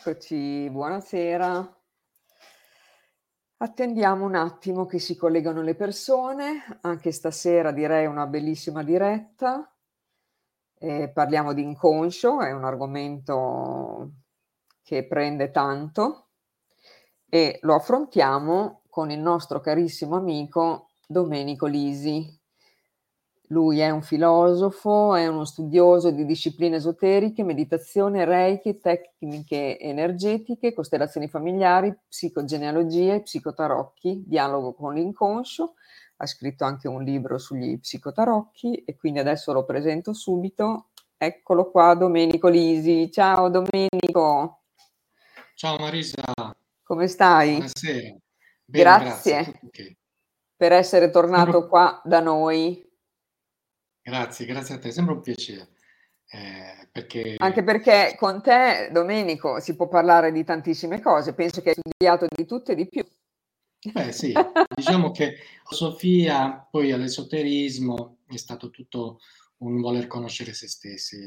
Eccoci, buonasera. Attendiamo un attimo che si collegano le persone, anche stasera direi una bellissima diretta. Eh, parliamo di inconscio, è un argomento che prende tanto e lo affrontiamo con il nostro carissimo amico Domenico Lisi. Lui è un filosofo, è uno studioso di discipline esoteriche, meditazione, reiki, tecniche energetiche, costellazioni familiari, psicogenealogie, psicotarocchi, dialogo con l'inconscio. Ha scritto anche un libro sugli psicotarocchi e quindi adesso lo presento subito. Eccolo qua, Domenico Lisi. Ciao Domenico. Ciao Marisa. Come stai? Buonasera. Bene, grazie, grazie. Okay. per essere tornato qua da noi. Grazie, grazie a te, sembra un piacere. Eh, perché... Anche perché con te, Domenico, si può parlare di tantissime cose, penso che hai studiato di tutto e di più. Beh sì, diciamo che Sofia, poi all'esoterismo, è stato tutto un voler conoscere se stessi,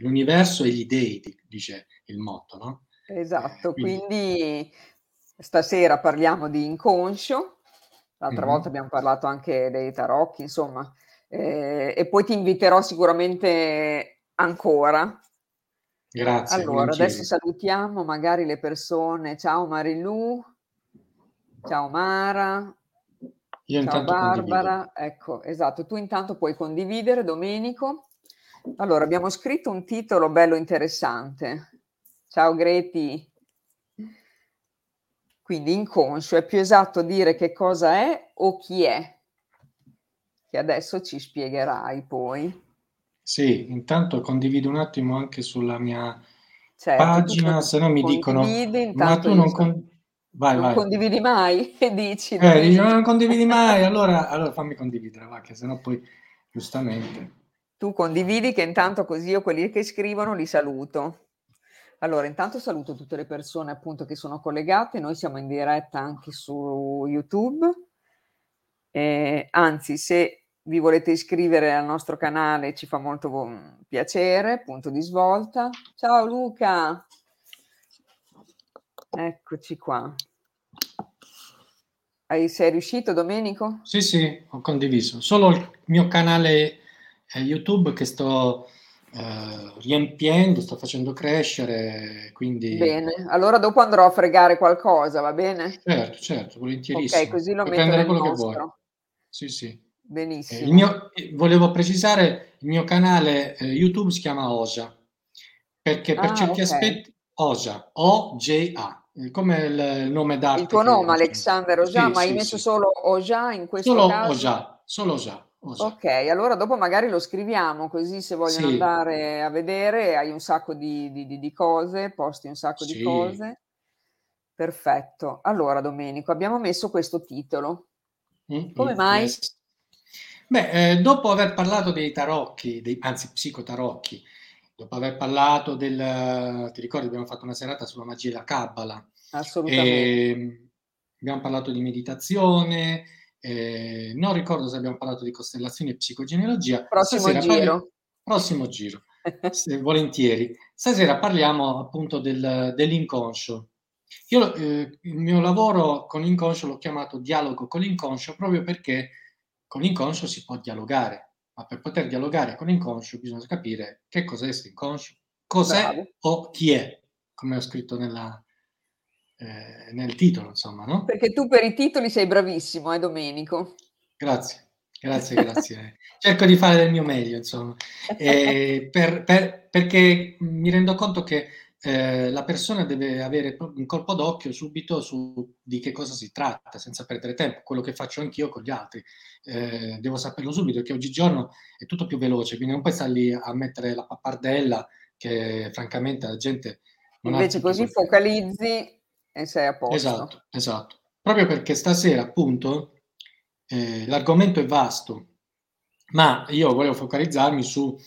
l'universo e gli dei, dice il motto, no? Esatto, eh, quindi... quindi... stasera parliamo di inconscio, l'altra mm-hmm. volta abbiamo parlato anche dei tarocchi, insomma, eh, e poi ti inviterò sicuramente ancora. Grazie. Allora, adesso salutiamo magari le persone. Ciao Marilu, ciao Mara, Io ciao Barbara. Ecco, esatto, tu intanto puoi condividere, Domenico. Allora, abbiamo scritto un titolo bello interessante. Ciao Greti. Quindi inconscio, è più esatto dire che cosa è o chi è? Che adesso ci spiegherai poi. Sì, intanto condivido un attimo anche sulla mia certo, pagina, se no mi dicono ma tu non, con... vai, non vai. condividi mai e dici, eh, dici non condividi mai, allora, allora fammi condividere, va, che sennò poi giustamente. Tu condividi che intanto così io quelli che scrivono li saluto. Allora, intanto saluto tutte le persone appunto che sono collegate, noi siamo in diretta anche su YouTube. Eh, anzi, se vi volete iscrivere al nostro canale ci fa molto piacere, punto di svolta. Ciao Luca, eccoci qua. Hai, sei riuscito Domenico? Sì, sì, ho condiviso. Solo il mio canale eh, YouTube che sto eh, riempiendo, sto facendo crescere, quindi... Bene, allora dopo andrò a fregare qualcosa, va bene? Certo, certo, volentierissimo. Ok, così lo Puoi metto nel quello nostro. che vuoi. Sì, sì. Benissimo. Eh, mio, volevo precisare, il mio canale eh, YouTube si chiama Oja, perché per ah, certi okay. aspetti Oja, O-J-A, come il, il nome d'arte. Il tuo nome, Alexander Oja, sì, ma sì, hai messo sì. solo Oja in questo solo caso? Oja, solo Oja. Ok, allora dopo magari lo scriviamo così se vogliono andare a vedere hai un sacco di, di, di, di cose, posti un sacco di cose. Perfetto. Allora Domenico, abbiamo messo questo titolo. Mm-hmm. Come mai? Yes. Beh, eh, dopo aver parlato dei tarocchi, dei, anzi psicotarocchi, dopo aver parlato del, ti ricordi abbiamo fatto una serata sulla magia della Kabbalah, Assolutamente. E, ehm, abbiamo parlato di meditazione, eh, non ricordo se abbiamo parlato di costellazioni e psicogenealogia. Prossimo Stasera giro. Parli... Prossimo giro, se, volentieri. Stasera parliamo appunto del, dell'inconscio. Io eh, il mio lavoro con l'inconscio l'ho chiamato dialogo con l'inconscio proprio perché con l'inconscio si può dialogare, ma per poter dialogare con l'inconscio bisogna capire che cos'è questo inconscio, cos'è Bravo. o chi è, come ho scritto nella, eh, nel titolo, insomma, no? Perché tu per i titoli sei bravissimo, eh Domenico? Grazie, grazie, grazie. Cerco di fare del mio meglio, insomma, eh, per, per, perché mi rendo conto che eh, la persona deve avere un colpo d'occhio subito su di che cosa si tratta, senza perdere tempo, quello che faccio anch'io con gli altri. Eh, devo saperlo subito, perché oggigiorno è tutto più veloce, quindi non puoi stare lì a mettere la pappardella che francamente la gente... Non Invece così focalizzi e sei a posto. Esatto, esatto. Proprio perché stasera appunto eh, l'argomento è vasto, ma io volevo focalizzarmi su,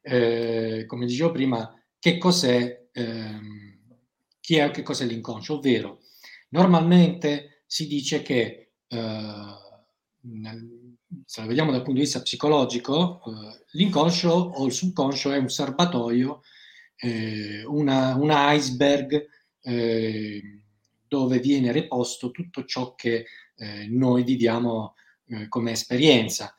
eh, come dicevo prima, che cos'è ehm, chi è, che cos'è l'inconscio, ovvero normalmente si dice che eh, nel, se la vediamo dal punto di vista psicologico, eh, l'inconscio o il subconscio è un serbatoio, eh, un iceberg eh, dove viene riposto tutto ciò che eh, noi viviamo eh, come esperienza.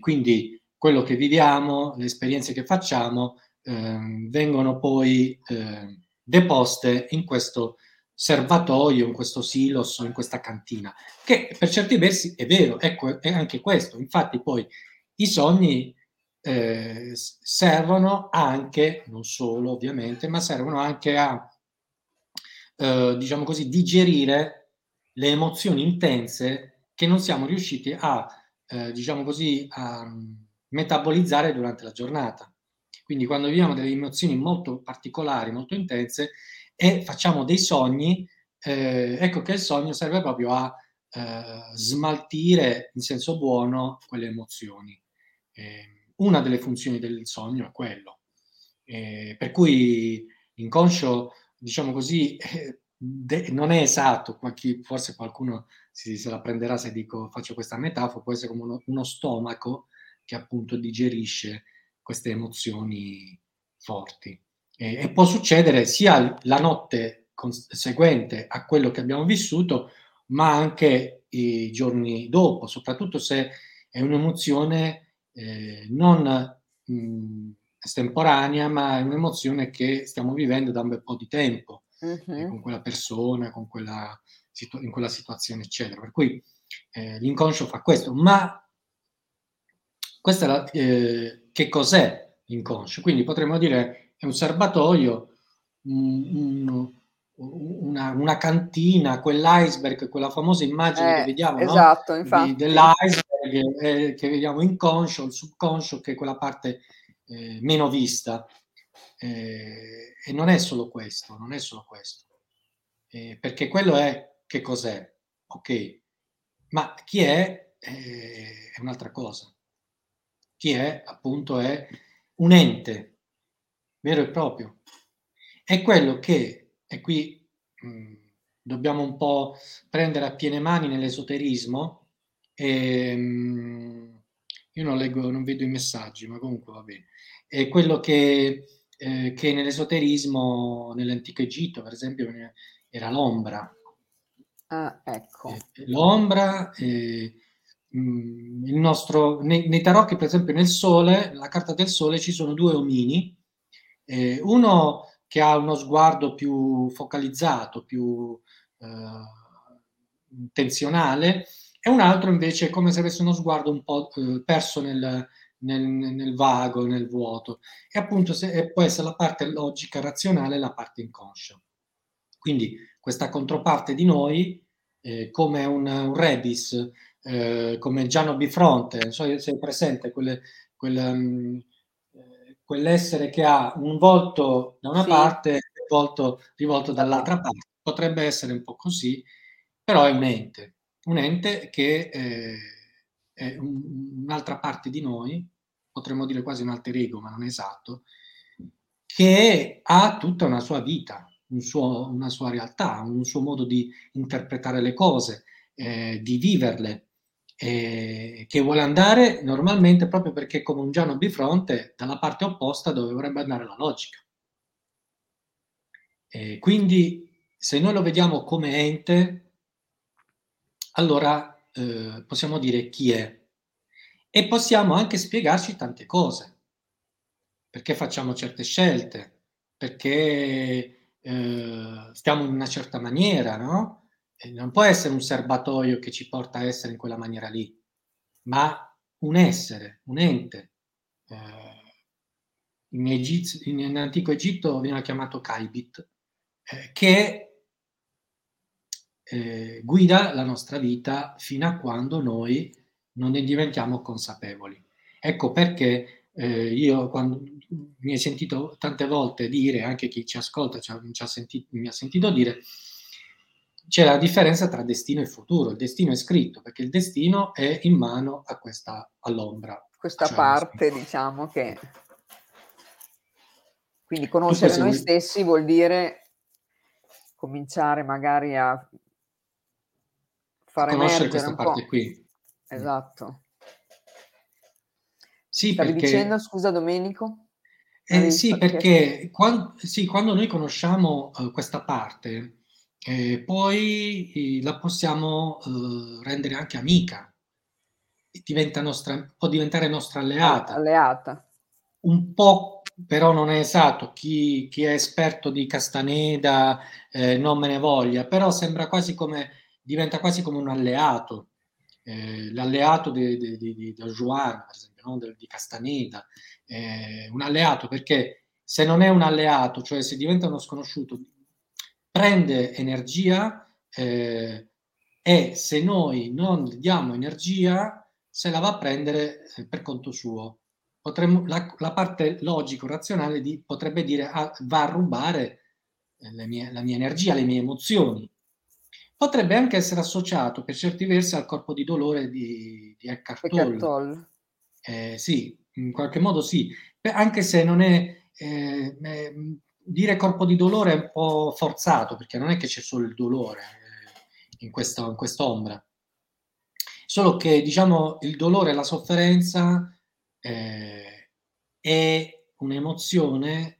quindi quello che viviamo, le esperienze che facciamo, ehm, vengono poi eh, deposte in questo serbatoio, in questo silos in questa cantina, che per certi versi è vero, ecco, è anche questo. Infatti poi i sogni eh, servono anche, non solo ovviamente, ma servono anche a, eh, diciamo così, digerire le emozioni intense che non siamo riusciti a, eh, diciamo così, a metabolizzare durante la giornata. Quindi quando viviamo delle emozioni molto particolari, molto intense e facciamo dei sogni, eh, ecco che il sogno serve proprio a eh, smaltire in senso buono quelle emozioni. Eh, una delle funzioni del sogno è quello. Eh, per cui l'inconscio, diciamo così, de- non è esatto, forse qualcuno si, se la prenderà se dico faccio questa metafora, può essere come uno, uno stomaco che appunto digerisce queste emozioni forti. E, e può succedere sia la notte conseguente a quello che abbiamo vissuto, ma anche i giorni dopo, soprattutto se è un'emozione eh, non mh, estemporanea, ma è un'emozione che stiamo vivendo da un bel po' di tempo, uh-huh. eh, con quella persona, con quella, situ- in quella situazione, eccetera. Per cui eh, l'inconscio fa questo, ma questa è la, eh, che cos'è l'inconscio? Quindi potremmo dire è un serbatoio, un, un, una, una, cantina, quell'iceberg, quella famosa immagine eh, che vediamo esatto, no? Di, dell'iceberg eh, che vediamo inconscio, il subconscio, che è quella parte eh, meno vista. Eh, e non è solo questo, non è solo questo. Eh, perché quello è che cos'è? Ok, ma chi è è un'altra cosa chi è appunto è un ente vero e proprio. È quello che, e qui mh, mm, dobbiamo un po' prendere a piene mani nell'esoterismo, e, mh, mm, io non leggo, non vedo i messaggi, ma comunque va bene, è quello che, eh, che nell'esoterismo, nell'antico Egitto, per esempio, era l'ombra. Ah, ecco. Eh, l'ombra, eh, Mm, il nostro, nei, nei, tarocchi, per esempio, nel Sole, nella carta del Sole ci sono due omini, eh, uno che ha uno sguardo più focalizzato, più eh, intenzionale, e un altro invece come se avesse uno sguardo un po' eh, perso nel, nel, nel, vago, nel vuoto. E appunto se, può essere la parte logica, razionale e la parte inconscia. Quindi questa controparte di noi, eh, come un, un rebis, eh, come Giano Bifronte, non so se è presente, quelle, quelle, um, quell'essere che ha un volto da una sì. parte e un volto rivolto dall'altra parte. Potrebbe essere un po' così, però è un ente, un ente che eh, è un, un'altra parte di noi, potremmo dire quasi un alter ego, ma non è esatto, che ha tutta una sua vita, un suo, una sua realtà, un suo modo di interpretare le cose, eh, di viverle eh, che vuole andare normalmente proprio perché come un Giano bifronte dalla parte opposta dove dovrebbe andare la logica. Eh, quindi se noi lo vediamo come ente, allora eh, possiamo dire chi è e possiamo anche spiegarci tante cose, perché facciamo certe scelte, perché eh, stiamo in una certa maniera, no? Non può essere un serbatoio che ci porta a essere in quella maniera lì, ma un essere, un ente. Eh, in, Egiz- in, antico Egitto veniva chiamato Kaibit, eh, che eh, guida la nostra vita fino a quando noi non ne diventiamo consapevoli. Ecco perché eh, io quando mi hai sentito tante volte dire, anche chi ci ascolta ci ha, ci ha sentito, mi ha sentito dire, c'è la differenza tra destino e futuro. Il destino è scritto perché il destino è in mano a questa, all'ombra. Questa cioè parte, diciamo che... Quindi conoscere noi stessi vuol dire cominciare magari a fare emergere questa parte qui. Esatto. Sì, Stavi perché... dicendo, scusa Domenico? Eh, sì, perché quan sì, quando noi conosciamo, uhm, questa parte, ehm, poi i la possiamo, uhm, rendere anche amica. E diventa nostra può diventare nostra Al alleata. alleata. Un po' però non è esatto. Chi chi è esperto di Castaneda, ehm, non me ne voglia, però sembra quasi come diventa quasi come un alleato. Ehm, l'alleato de de di Juan, per esempio, no, del di Castaneda. Ehm, un alleato perché se non è un alleato, cioè se diventa uno sconosciuto, prende energia, ehm, e se noi non diamo energia, se la va a prendere, ehm, per conto suo. Potremmo la la parte logico-razionale di potrebbe dire: "Ah, va a rubare, le mie la mia energia, le mie emozioni." Potrebbe anche essere associato, per certi versi, al corpo di dolore di di Eckhart Tolle. Ehm, sì, in qualche modo sì. Anche se non è ehm, ehm, dire corpo di dolore è un po' forzato, perché non è che c'è solo il dolore, ehm, in questo in quest'ombra. Solo che, diciamo, il dolore la sofferenza, ehm, è un'emozione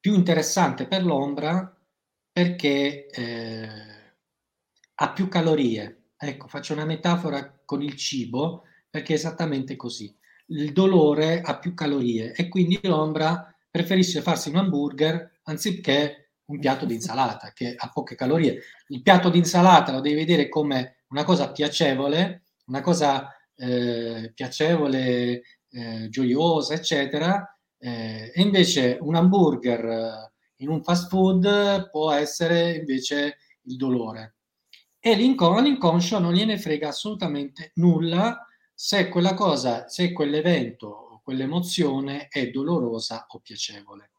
più interessante per l'ombra perché, ehm, ha più calorie. Ecco, faccio una metafora con il cibo, perché è esattamente così. Il dolore ha più calorie e quindi l'ombra preferisce farsi un hamburger anziché un piatto di insalata che ha poche calorie. Il piatto di insalata lo devi vedere come una cosa piacevole, una cosa, ehm, piacevole, ehm, gioiosa, eccetera, ehm, e invece un hamburger in un fast food può essere invece il dolore. E l'inco all'inconscio non gliene frega assolutamente nulla se quella cosa se quell'evento quell'emozione è dolorosa o piacevole.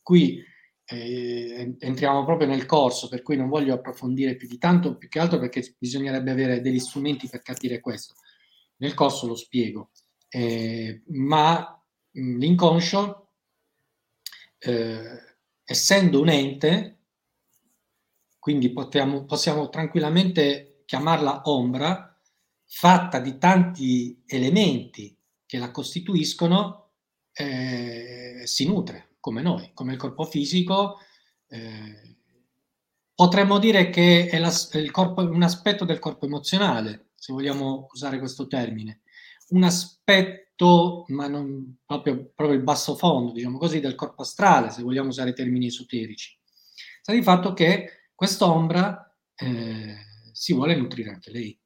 Qui, ehm, entriamo proprio nel corso, per cui non voglio approfondire più di tanto, più che altro perché bisognerebbe avere degli strumenti per capire questo. Nel corso lo spiego. Ehm, ma, mhmm, l'inconscio, ehm, essendo un ente quindi potiamo possiamo tranquillamente chiamarla ombra, fatta di tanti elementi che la costituiscono, ehm, si nutre come noi, come il corpo fisico. Ehm, potremmo dire che è l'as è corpo un aspetto del corpo emozionale, se vogliamo usare questo termine. Un aspetto, ma non proprio proprio il basso fondo, diciamo così, del corpo astrale, se vogliamo usare termini esoterici. Sta di fatto che quest'ombra, ehm, si vuole nutrire anche lei.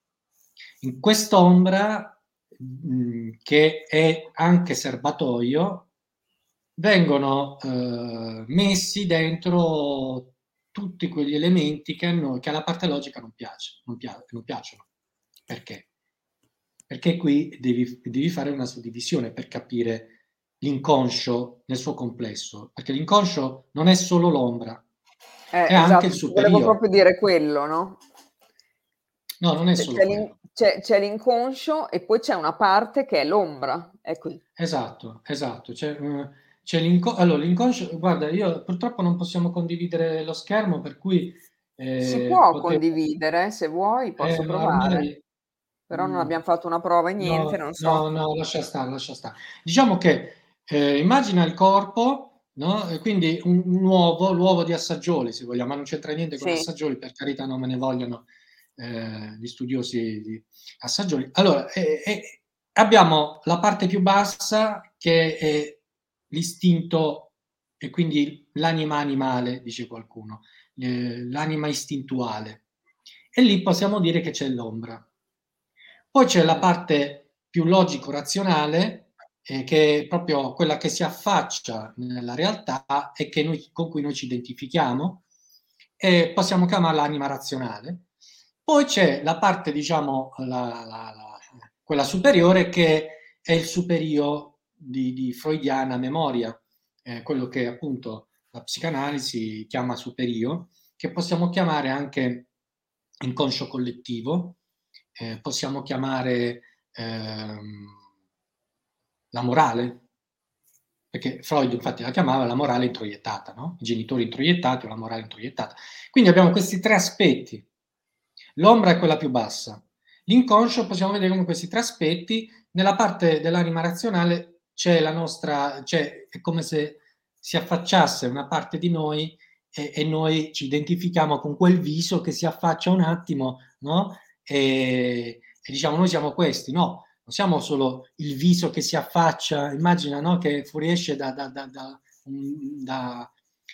In quest'ombra, mhmm, che è anche serbatoio, vengono, uhm, messi dentro tutti quegli elementi che noi che alla parte logica non piace non pia non piacciono. Perché? Perché qui devi devi fare una suddivisione per capire l'inconscio nel suo complesso, perché l'inconscio non è solo l'ombra, Eh, è anche il esatto, volevo superiore. proprio dire quello, no? No, non è C'è solo c'è l'in c'è c'è l'inconscio e poi c'è una parte che è l'ombra, è qui. Esatto, esatto. C'è uhm, c'è l'inco allora l'inconscio guarda, io purtroppo non possiamo condividere lo schermo, per cui, Si ehm, può pote condividere, se vuoi Eh, posso ma provare. ormai Però non mhmm, abbiam fatto una prova e niente, no, non so. no, no, lascia stare, lascia sta. Diciamo che, ehm, immagina il corpo, no, e quindi un un uovo, l'uovo di assaggioli se vogliamo, ma non c'entra niente con Sì. assaggioli, per carità non me ne vogliano, ehm, gli studiosi di assaggioli. Allora, e e abbiamo la parte più bassa che è l'istinto e quindi l'anima animale, dice qualcuno, l'anima istintuale. E lì possiamo dire che c'è l'ombra. Poi c'è la parte più logico-razionale, ehm, che è proprio quella che si affaccia nella realtà e noi con cui noi ci identifichiamo, e possiamo chiamarla anima razionale. Poi c'è la parte diciamo la la la quella superiore che è il superio di di freudiana memoria, ehm, quello che appunto la psicanalisi chiama superio, che possiamo chiamare anche inconscio collettivo, ehm, possiamo chiamare, ehm la morale. Perché Freud infatti la chiamava la morale introiettata, no, i genitori introiettati o la morale introiettata. Quindi abbiamo questi 3 aspetti. L'ombra è quella più bassa. L'inconscio possiamo vedere come questi 3 aspetti nella parte dell'anima razionale c'è la nostra, cioè è come se si affacciasse una parte di noi e, e noi ci identifichiamo con quel viso che si affaccia un attimo, no? E, e diciamo noi siamo questi, no? Non siamo solo il viso che si affaccia, immagina no? che fuoriesce da, da, da, da, da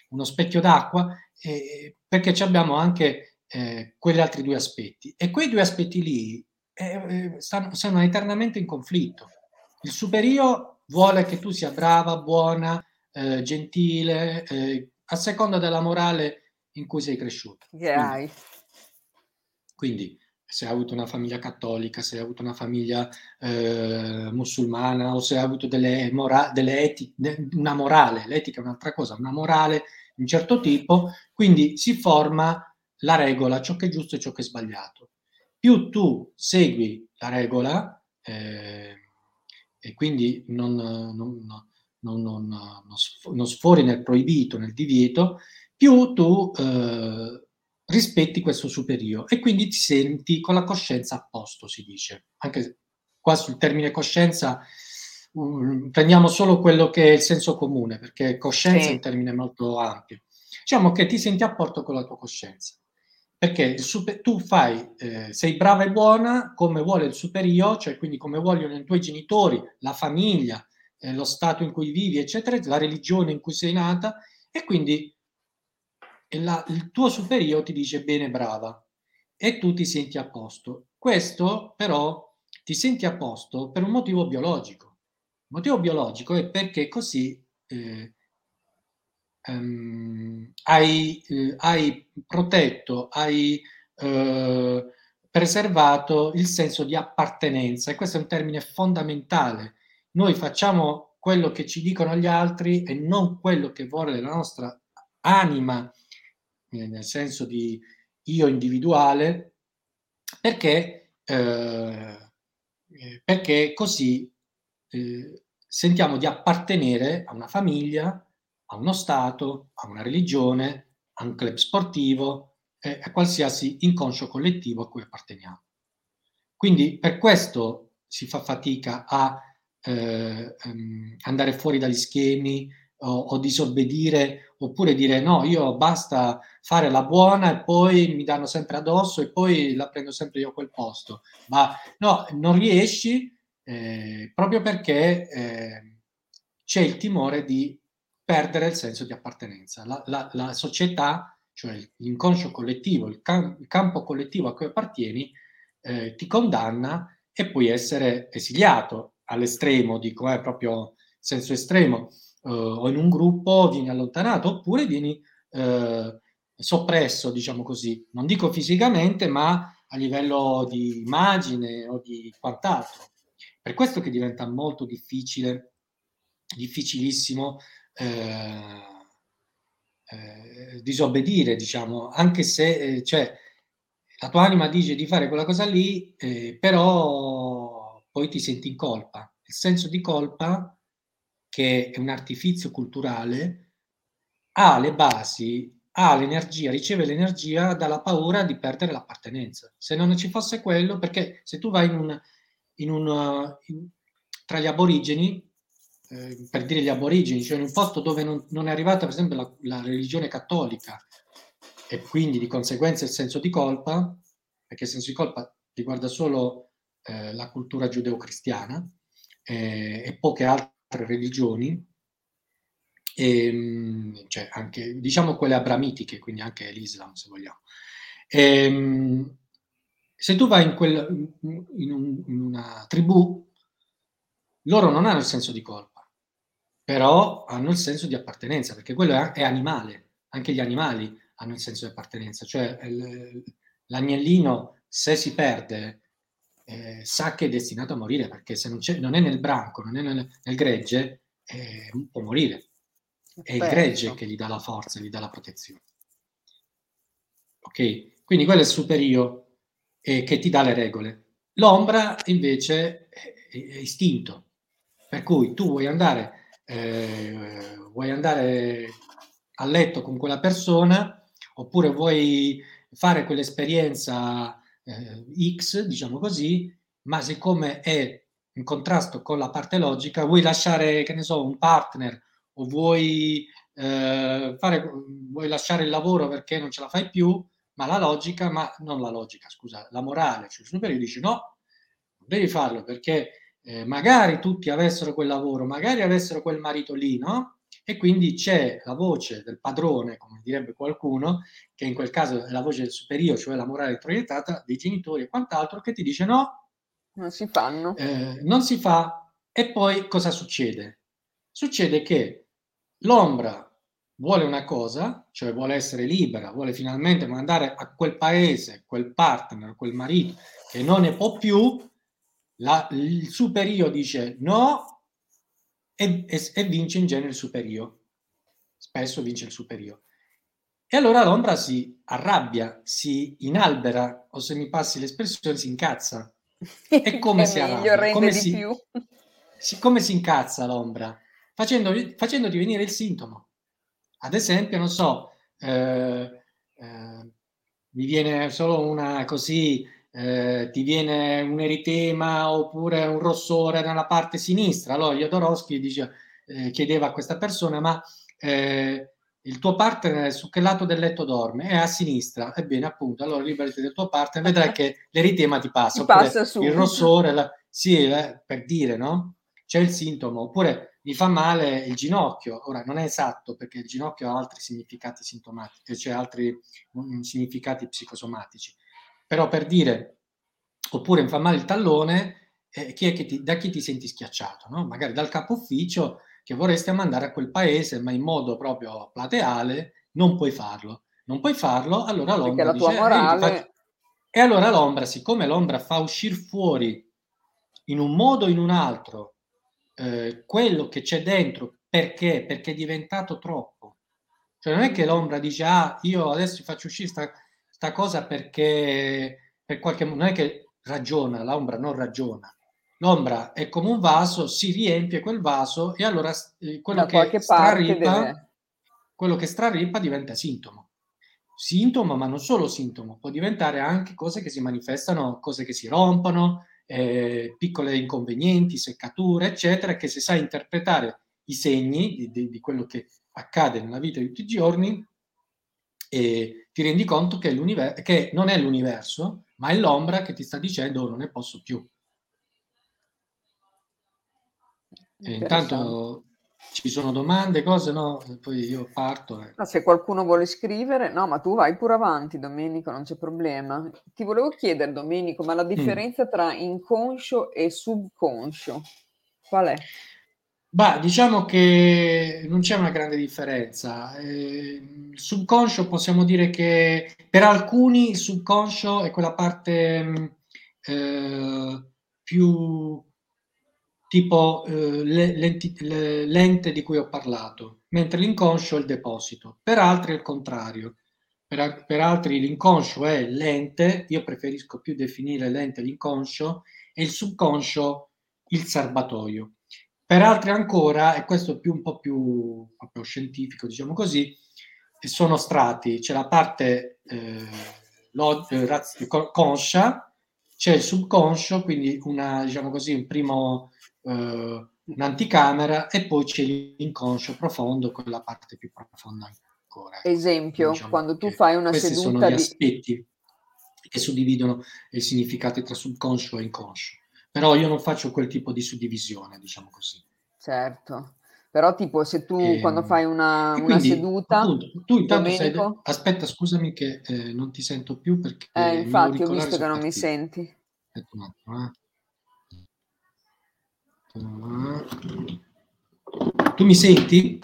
uno specchio d'acqua, eh, perché abbiamo anche eh, quegli altri due aspetti. E quei due aspetti lì eh, stanno, sono eternamente in conflitto. Il superio vuole che tu sia brava, buona, eh, gentile, eh, a seconda della morale in cui sei cresciuto. Che hai. Quindi, se hai avuto una famiglia cattolica, se hai avuto una famiglia eh, musulmana o se hai avuto delle, mora- delle eti- una morale, l'etica è un'altra cosa, una morale di un certo tipo, quindi si forma la regola, ciò che è giusto e ciò che è sbagliato. Più tu segui la regola eh, e quindi non, non, non, non, sfori nel proibito, nel divieto, più tu eh, rispetti questo superio e quindi ti senti con la coscienza a posto, si dice. Anche qua sul termine coscienza um, prendiamo solo quello che è il senso comune, perché coscienza sì. è un termine molto ampio. Diciamo che ti senti a posto con la tua coscienza. Perché super, tu fai, eh, sei brava e buona come vuole il superio, cioè quindi come vogliono i tuoi genitori, la famiglia, eh, lo stato in cui vivi, eccetera, la religione in cui sei nata, e quindi la, il tuo superio ti dice bene, brava, e tu ti senti a posto. Questo però ti senti a posto per un motivo biologico. Il motivo biologico è perché così eh, um, hai, eh, hai, protetto, hai eh, preservato il senso di appartenenza e questo è un termine fondamentale. Noi facciamo quello che ci dicono gli altri e non quello che vuole la nostra anima, eh, nel senso di io individuale, perché, eh, eh, perché così eh, sentiamo di appartenere a una famiglia, a uno Stato, a una religione, a un club sportivo, eh, a qualsiasi inconscio collettivo a cui apparteniamo. Quindi per questo si fa fatica a eh, ehm, andare fuori dagli schemi o, o, disobbedire oppure dire no, io basta fare la buona e poi mi danno sempre addosso e poi la prendo sempre io a quel posto. Ma no, non riesci eh, proprio perché eh, c'è il timore di perdere il senso di appartenenza. La, la, la società, cioè l'inconscio collettivo, il, cam- il, campo collettivo a cui appartieni, eh, ti condanna e puoi essere esiliato all'estremo, dico, eh, proprio senso estremo, eh, o in un gruppo vieni allontanato oppure vieni eh, soppresso, diciamo così, non dico fisicamente, ma a livello di immagine o di quant'altro. Per questo che diventa molto difficile, difficilissimo eh, eh, disobbedire, diciamo, anche se eh, cioè, la tua anima dice di fare quella cosa lì, eh, però poi ti senti in colpa. Il senso di colpa, che è un artifizio culturale, ha le basi, ha l'energia, riceve l'energia dalla paura di perdere l'appartenenza. Se non ci fosse quello, perché se tu vai in un, in un, in, tra gli aborigeni, eh, per dire gli aborigeni, cioè in un posto dove non, non è arrivata per esempio la, la religione cattolica e quindi di conseguenza il senso di colpa, perché il senso di colpa riguarda solo eh, la cultura giudeo-cristiana eh, e poche altre religioni, e, ehm, cioè anche, diciamo quelle abramitiche, quindi anche l'Islam se vogliamo. E, ehm, se tu vai in, quel, in, un, in una tribù, loro non hanno il senso di colpa, però hanno il senso di appartenenza, perché quello è, è animale, anche gli animali hanno il senso di appartenenza, cioè l'agnellino se si perde eh, sa che è destinato a morire perché se non, non è nel branco, non è nel, nel gregge, eh, può morire. È il gregge che gli dà la forza, gli dà la protezione. Ok? Quindi quello è il superio eh, che ti dà le regole. L'ombra invece è, è istinto, per cui tu vuoi andare, eh, vuoi andare a letto con quella persona oppure vuoi fare quell'esperienza eh, X, diciamo così, ma siccome è in contrasto con la parte logica, vuoi lasciare, che ne so, un partner o vuoi, eh, fare, vuoi lasciare il lavoro perché non ce la fai più, ma la logica, ma non la logica, scusa, la morale, cioè il superiore dice no, devi farlo perché eh, magari tutti avessero quel lavoro, magari avessero quel marito lì, no? E quindi c'è la voce del padrone, come direbbe qualcuno, che in quel caso è la voce del superiore, cioè la morale proiettata dei genitori e quant'altro, che ti dice no, non si fanno. Eh, non si fa. E poi cosa succede? Succede che l'ombra vuole una cosa, cioè vuole essere libera, vuole finalmente mandare a quel paese, quel partner, quel marito che non ne può più, la, il superiore dice no e, e, e, vince in genere il superiore. Spesso vince il superiore. E allora l'ombra si arrabbia, si inalbera, o se mi passi l'espressione, si incazza. E come si arrabbia? Come si, si, come si incazza l'ombra? Facendo, facendoti venire il sintomo. Ad esempio, non so, eh, eh, mi viene solo una così, eh, ti viene un eritema oppure un rossore nella parte sinistra. Allora Jodorowsky dice, eh, chiedeva a questa persona, ma eh, il tuo partner su che lato del letto dorme? È a sinistra. Ebbene, appunto, allora liberati del tuo partner, vedrai che l'eritema ti passa. Ti passa su. Il rossore, la... sì, eh, per dire, no? C'è il sintomo. Oppure mi fa male il ginocchio. Ora non è esatto perché il ginocchio ha altri significati sintomatici, cioè altri um, significati psicosomatici. Però per dire, oppure mi fa male il tallone, eh, chi ti, da chi ti senti schiacciato? No? Magari dal capo ufficio che vorresti mandare a quel paese, ma in modo proprio plateale, non puoi farlo. Non puoi farlo, allora l'ombra la dice, morale... eh, e allora l'ombra, siccome l'ombra fa uscire fuori in un modo o in un altro eh, quello che c'è dentro perché? Perché è diventato troppo. Cioè non è che l'ombra dice ah io adesso faccio uscire questa cosa perché per qualche modo non è che ragiona, l'ombra non ragiona. L'ombra è come un vaso, si riempie quel vaso e allora eh, quello, che strarippa, deve... quello che strarippa diventa sintomo. Sintomo, ma non solo sintomo, può diventare anche cose che si manifestano, cose che si rompono, eh, piccole inconvenienti, seccature, eccetera, che se sai interpretare i segni di, di, di quello che accade nella vita di tutti i giorni, eh, ti rendi conto che, che, non è l'universo, ma è l'ombra che ti sta dicendo oh, non ne posso più. E intanto ci sono domande, cose, no? Poi io parto. Eh. No, se qualcuno vuole scrivere, no, ma tu vai pure avanti, Domenico, non c'è problema. Ti volevo chiedere, Domenico, ma la mm. differenza mm. tra inconscio e subconscio qual è? Bah, diciamo che non c'è una grande differenza. Eh, il subconscio possiamo dire che per alcuni il subconscio è quella parte mm, eh, più tipo eh, l'ente di cui ho parlato, mentre l'inconscio è il deposito. Per altri è il contrario. Per, per altri l'inconscio è l'ente, io preferisco più definire l'ente l'inconscio, e il subconscio il serbatoio. Per altri ancora, e questo è più, un po' più scientifico, diciamo così, sono strati, c'è la parte eh, lo, eh, raz- conscia, c'è il subconscio, quindi una, diciamo così, un primo eh, un'anticamera e poi c'è l'inconscio profondo, quella parte più profonda ancora. Esempio, diciamo quando tu fai una questi seduta sono gli di... aspetti che suddividono i significati tra subconscio e inconscio. Però io non faccio quel tipo di suddivisione, diciamo così. Certo. Però tipo se tu e, quando fai una, una quindi, seduta... Appunto, tu intanto Domenico... sei... Aspetta, scusami che eh, non ti sento più perché... Eh, infatti ho visto che non partiti. mi senti. Aspetta un attimo, eh. Tu mi senti?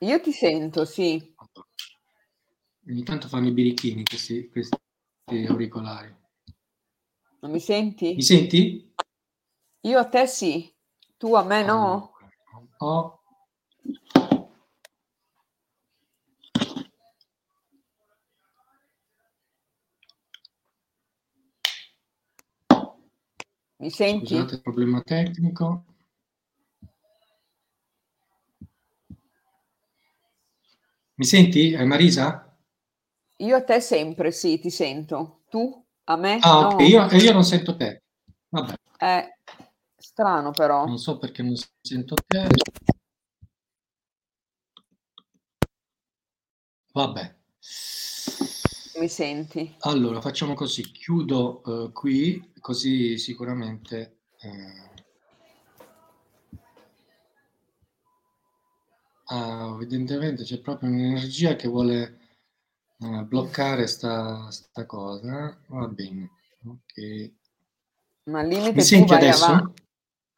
Io ti sento, sì. Ogni tanto fanno i birichini questi, questi auricolari. Non mi senti? Mi senti? Io a te sì, tu a me no? Oh. Mi senti? Scusate, problema tecnico. Mi senti, Marisa? Io a te sempre, sì, ti sento. Tu? A me? Ah, no. ok, io, io, non sento te. Vabbè. Eh, Strano però. Non so perché non sento te. Vabbè. Mi senti? Allora, facciamo così, chiudo uh, qui, così sicuramente... Uh... Ah, evidentemente c'è proprio un'energia che vuole uh, bloccare sta, sta cosa. Va bene, ok. Ma al limite Mi senti adesso? Avanti.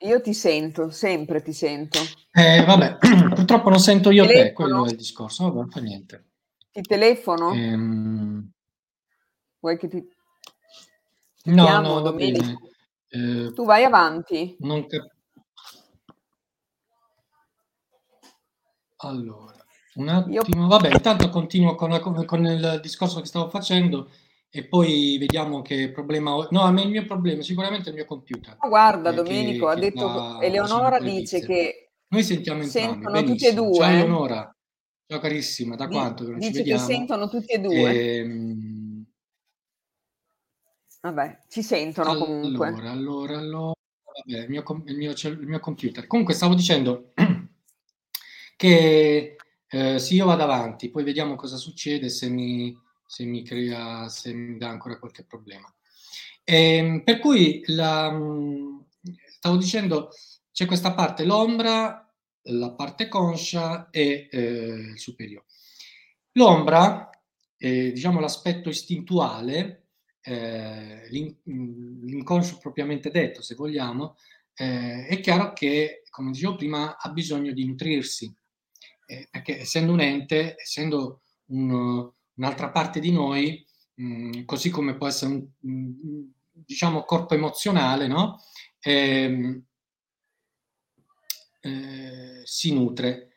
Io ti sento, sempre ti sento. Eh, vabbè, purtroppo non sento io telefono? te, quello è il discorso, vabbè, non fa niente. Ti telefono? Ehm... Vuoi che ti... ti no, chiamo, no, Domenico? Eh, tu vai avanti. Non cap- allora, un attimo. Io... Vabbè, intanto continuo con, la, con il discorso che stavo facendo e poi vediamo che problema ho. No, il mio problema sicuramente è il mio computer. Oh, guarda, Domenico, che, ha che detto, Eleonora dice che noi sentiamo entrambi, sentono tutti e due. Ciao Eleonora, ciao carissima, da quanto che non dice ci vediamo? che sentono tutti e due. Ehm, Vabbè, ci sentono allora, comunque. Allora, allora, allora, vabbè, il mio, il mio, il mio computer. Comunque stavo dicendo che eh, sì, io vado avanti, poi vediamo cosa succede se mi se mi crea, se mi dà ancora qualche problema. E, ehm, per cui la, stavo dicendo, c'è questa parte, l'ombra, la parte conscia e eh, il superiore. L'ombra, eh, diciamo l'aspetto istintuale, eh, l'inconscio propriamente detto, se vogliamo, eh, è chiaro che, come dicevo prima, ha bisogno di nutrirsi, eh, perché essendo un ente, essendo un, un'altra parte di noi, mh, mm, così come può essere un, mm, diciamo, corpo emozionale, no? Eh, eh, si nutre.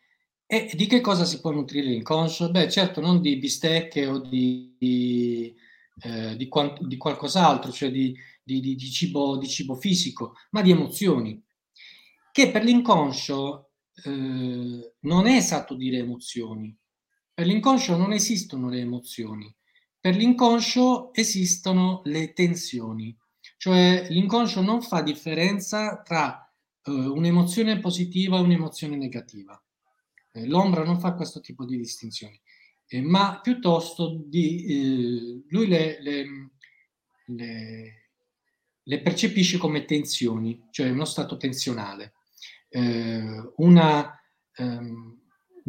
E di che cosa si può nutrire l'inconscio? Beh, certo, non di bistecche o di, di, eh, di, quant- di qualcos'altro, cioè di, di, cibo, di cibo fisico, ma di emozioni, che per l'inconscio eh, non è esatto dire emozioni, per l'inconscio non esistono le emozioni, per l'inconscio esistono le tensioni, cioè l'inconscio non fa differenza tra eh, un'emozione positiva e un'emozione negativa. Eh, l'ombra non fa questo tipo di distinzioni, eh, ma piuttosto di, eh, lui le, le, le, le, percepisce come tensioni, cioè uno stato tensionale. Eh, una, ehm,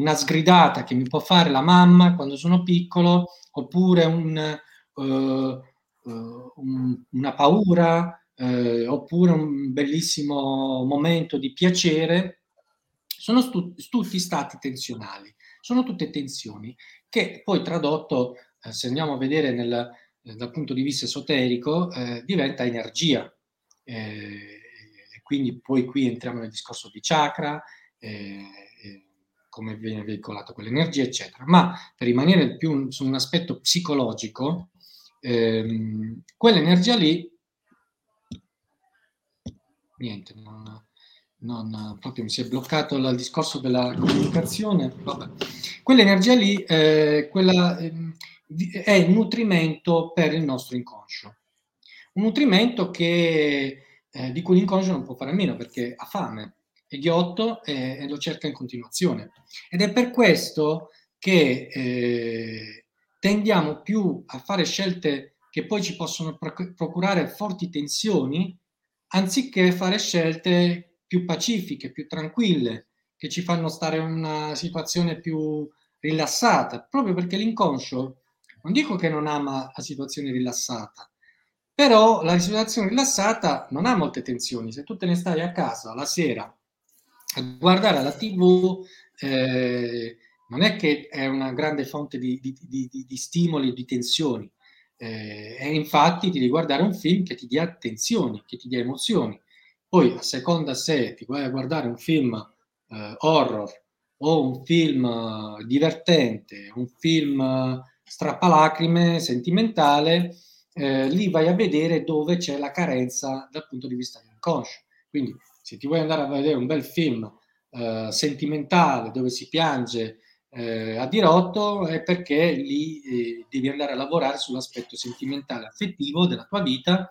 una sgridata che mi può fare la mamma quando sono piccolo, oppure un, uh, uh, un, una paura, uh, oppure un bellissimo momento di piacere, sono stu- tutti stati tensionali, sono tutte tensioni che poi tradotto, se andiamo a vedere nel, dal punto di vista esoterico, diventa energia. Eh, quindi poi qui entriamo nel discorso di chakra, eh, come viene veicolato quell'energia, eccetera. Ma per rimanere più su un aspetto psicologico, ehm, quell'energia lì, niente, non, non, proprio mi si è bloccato il discorso della comunicazione, vabbè. quell'energia lì eh, quella, eh, è il nutrimento per il nostro inconscio. Un nutrimento che, eh, di cui l'inconscio non può fare a meno perché ha fame, è ghiotto e, e, lo cerca in continuazione. Ed è per questo che eh, tendiamo più a fare scelte che poi ci possono procurare forti tensioni, anziché fare scelte più pacifiche, più tranquille, che ci fanno stare in una situazione più rilassata, proprio perché l'inconscio, non dico che non ama la situazione rilassata, però la situazione rilassata non ha molte tensioni. Se tu te ne stai a casa la sera guardare la TV eh, non è che è una grande fonte di, di, di, di stimoli, di tensioni, eh, e infatti di guardare un film che ti dia tensioni, che ti dia emozioni. Poi a seconda se ti vuoi guardare un film eh, horror o un film eh, divertente, un film eh, strappalacrime, sentimentale, eh, lì vai a vedere dove c'è la carenza dal punto di vista dell'inconscio. Quindi se ti vuoi andare a vedere un bel film eh, sentimentale dove si piange eh, a dirotto è perché lì eh, devi andare a lavorare sull'aspetto sentimentale affettivo della tua vita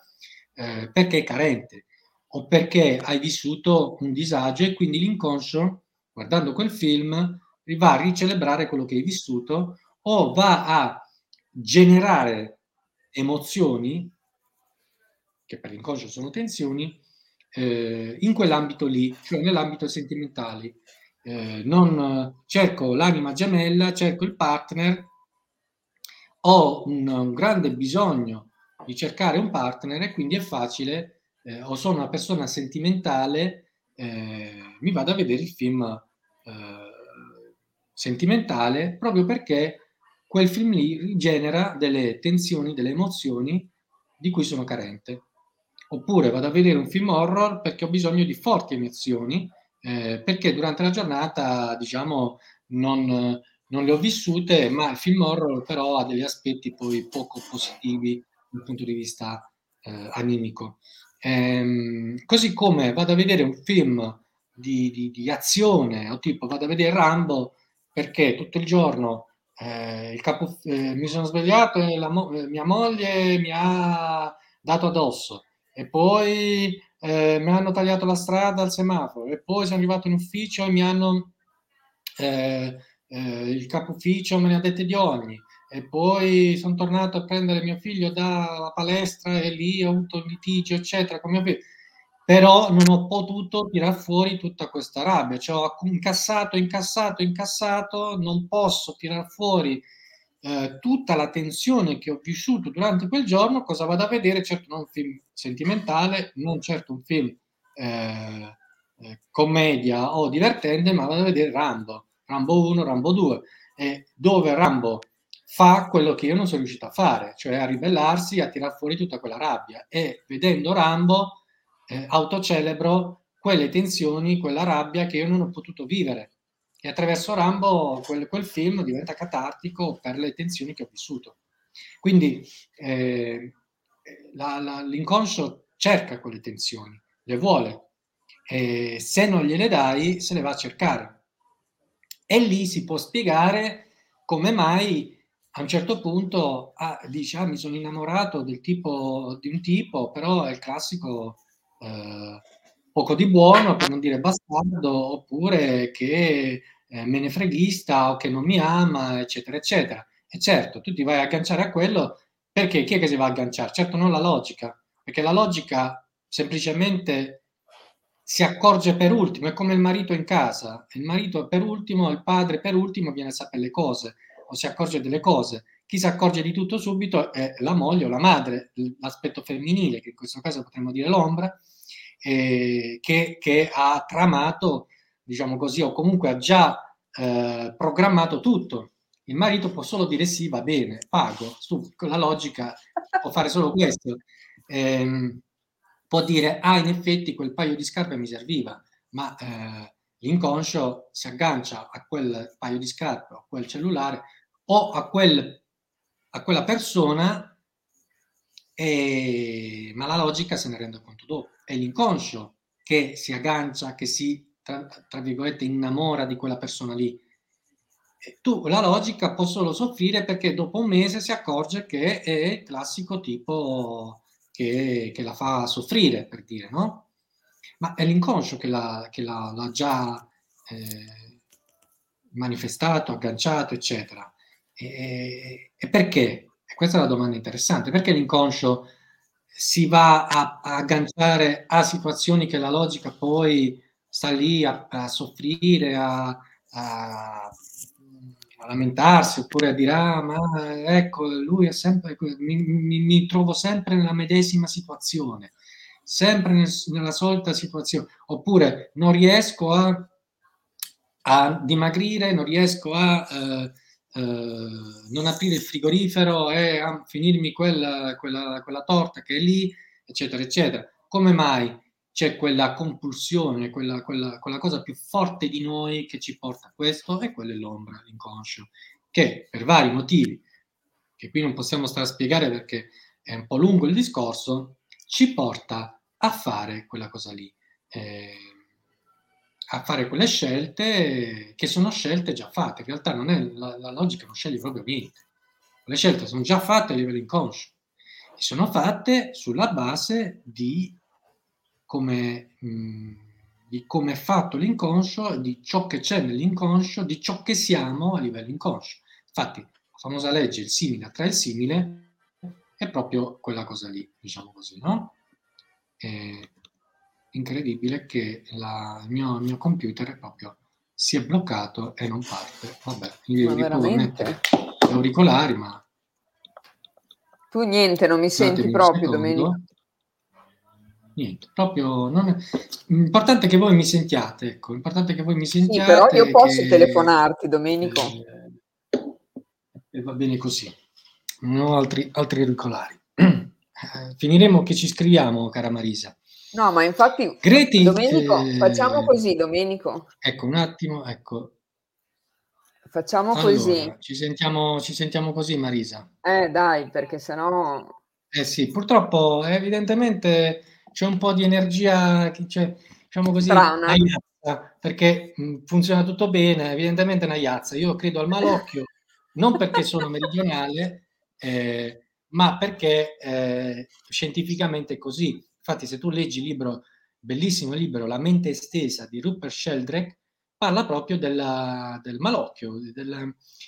eh, perché è carente. o perché hai vissuto un disagio e quindi l'inconscio, guardando quel film, va a ricelebrare quello che hai vissuto o va a generare emozioni, che per l'inconscio sono tensioni, eh, in quell'ambito lì, cioè nell'ambito sentimentale. Eh, non cerco l'anima gemella, cerco il partner, ho un, un, grande bisogno di cercare un partner e quindi è facile, eh, o sono una persona sentimentale, eh, mi vado a vedere il film eh, sentimentale proprio perché quel film lì genera delle tensioni, delle emozioni di cui sono carente. Oppure vado a vedere un film horror perché ho bisogno di forti emozioni, eh, perché durante la giornata, diciamo, non, non, le ho vissute, ma il film horror però ha degli aspetti poi poco positivi dal punto di vista eh, animico. Ehm, così come vado a vedere un film di, di, di, azione, o tipo vado a vedere Rambo perché tutto il giorno eh, il capo, eh, mi sono svegliato e mo- mia moglie mi ha dato addosso e poi eh, mi hanno tagliato la strada al semaforo. E poi sono arrivato in ufficio e mi hanno eh, eh, il capo ufficio me ne ha dette di ogni. E poi sono tornato a prendere mio figlio dalla palestra e lì ho avuto un litigio eccetera con mio però non ho potuto tirar fuori tutta questa rabbia. Cioè ho incassato incassato incassato non posso tirar fuori eh, tutta la tensione che ho vissuto durante quel giorno, cosa vado a vedere? Certo non un film sentimentale, non certo un film eh, eh, commedia o divertente, ma vado a vedere Rambo, Rambo 1, Rambo 2, dove Rambo fa quello che io non sono riuscito a fare, cioè a ribellarsi, a tirar fuori tutta quella rabbia e vedendo Rambo eh, autocelebro quelle tensioni, quella rabbia che io non ho potuto vivere e attraverso Rambo quel, quel, film diventa catartico per le tensioni che ho vissuto. Quindi eh, la, la, l'inconscio cerca quelle tensioni, le vuole, e se non gliele dai se le va a cercare. E lì si può spiegare come mai a un certo punto ah, dice ah, mi sono innamorato del tipo, di un tipo, però è il classico eh, poco di buono, per non dire bastardo, oppure che eh, me ne freghista o che non mi ama, eccetera, eccetera. E certo, tu ti vai a agganciare a quello perché chi è che si va a agganciare? Certo non la logica, perché la logica semplicemente si accorge per ultimo, è come il marito in casa, il marito per ultimo, il padre per ultimo viene a sapere le cose o si accorge delle cose. Chi si accorge di tutto subito è la moglie o la madre, l'aspetto femminile, che in questo caso potremmo dire l'ombra, eh, che, che, ha tramato, diciamo così, o comunque ha già eh, programmato tutto. Il marito può solo dire sì, va bene, pago, su, con la logica può fare solo questo. Eh, può dire, ah, in effetti quel paio di scarpe mi serviva, ma eh, l'inconscio si aggancia a quel paio di scarpe, a quel cellulare o a, quel, a quella persona, e, ma la logica se ne rende conto è l'inconscio che si aggancia, che si, tra, tra virgolette, innamora di quella persona lì. E tu la logica può solo soffrire perché dopo un mese si accorge che è il classico tipo che, che la fa soffrire, per dire, no? Ma è l'inconscio che, l'ha, che l'ha, l'ha già eh, manifestato, agganciato, eccetera. E, e perché? E questa è la domanda interessante. Perché l'inconscio si va a, a, agganciare a situazioni che la logica poi sta lì a, a soffrire, a, a, lamentarsi oppure a dire ah ma ecco lui è sempre mi, mi, mi trovo sempre nella medesima situazione sempre nel, nella solita situazione oppure non riesco a, dimagrire non riesco a eh, eh, non aprire il frigorifero e a finirmi quella, quella, quella torta che è lì, eccetera, eccetera. Come mai c'è quella compulsione, quella, quella, quella cosa più forte di noi che ci porta a questo? E quella è l'ombra, l'inconscio, che per vari motivi, che qui non possiamo stare a spiegare perché è un po' lungo il discorso, ci porta a fare quella cosa lì. Eh, a fare quelle scelte che sono scelte già fatte. In realtà non è la, la logica, non sceglie proprio niente. Le scelte sono già fatte a livello inconscio e sono fatte sulla base di come, mh, di come è fatto l'inconscio, di ciò che c'è nell'inconscio, di ciò che siamo a livello inconscio. Infatti, la famosa legge, il simile attrae il simile, è proprio quella cosa lì, diciamo così, no? È incredibile che la, il, mio, mio computer proprio si è bloccato e non parte. Vabbè, io ma devo mettere gli auricolari, ma... Tu niente, non mi senti proprio, Domenico? Niente, proprio... Non è... L'importante è che voi mi sentiate, ecco, l'importante è che voi mi sentiate. Sì, però io posso che... telefonarti, Domenico. Eh, e va bene così. Non ho altri, altri auricolari. Eh, finiremo che ci scriviamo, cara Marisa. No, ma infatti, Greti, Domenico, eh, facciamo così, Domenico. Ecco, un attimo, ecco. Facciamo allora, così. Ci sentiamo, ci sentiamo così, Marisa. Eh, dai, perché sennò... Eh sì, purtroppo evidentemente c'è un po' di energia, cioè, diciamo così, Strana. perché funziona tutto bene, evidentemente è una iazza. Io credo al malocchio, non perché sono meridionale, eh, ma perché eh, scientificamente è così. Infatti, se tu leggi il libro, bellissimo libro, La mente estesa di Rupert Sheldrake, parla proprio della, del malocchio, della,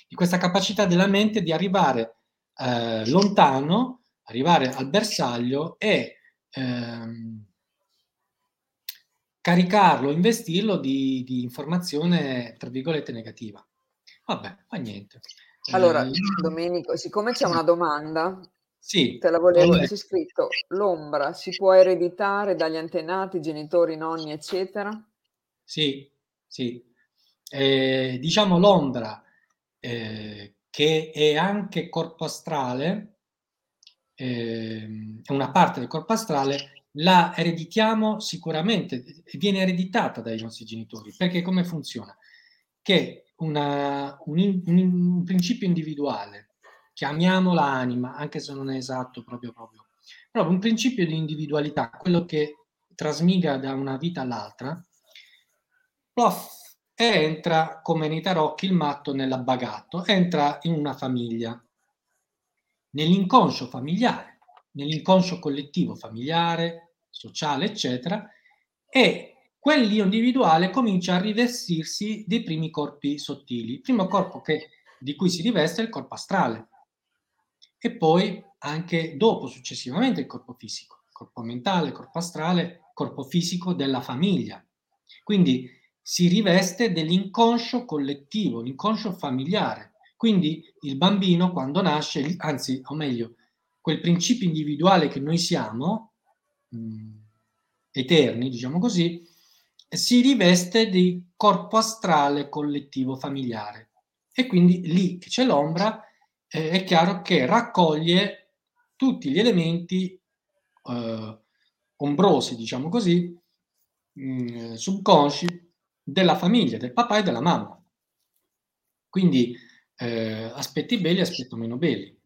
di questa capacità della mente di arrivare eh, lontano, arrivare al bersaglio e ehm, caricarlo, investirlo di, di, informazione, tra virgolette, negativa. Vabbè, fa niente. Allora, eh, Domenico, siccome c'è una domanda, sì. Te la volevo, c'è scritto, l'ombra si può ereditare dagli antenati, genitori, nonni, eccetera? Sì, sì. Eh, diciamo l'ombra, eh, che è anche corpo astrale, eh, è una parte del corpo astrale, la ereditiamo sicuramente, viene ereditata dai nostri genitori, perché come funziona? Che una, un, un, un principio individuale chiamiamola anima, anche se non è esatto proprio proprio, proprio un principio di individualità, quello che trasmigra da una vita all'altra, plof, e entra come nei tarocchi il matto nell'abbagato, entra in una famiglia, nell'inconscio familiare, nell'inconscio collettivo familiare, sociale, eccetera, e quell'io individuale comincia a rivestirsi dei primi corpi sottili. Il primo corpo che, di cui si riveste è il corpo astrale, e poi anche dopo, successivamente, il corpo fisico, corpo mentale, corpo astrale, corpo fisico della famiglia. Quindi si riveste dell'inconscio collettivo, l'inconscio familiare. Quindi il bambino quando nasce, anzi, o meglio, quel principio individuale che noi siamo, mh, mm, eterni, diciamo così, si riveste di corpo astrale collettivo familiare. E quindi lì che c'è l'ombra è chiaro che raccoglie tutti gli elementi eh, ombrosi, diciamo così, mh, mm, subconsci della famiglia, del papà e della mamma. Quindi eh, aspetti belli, aspetti meno belli.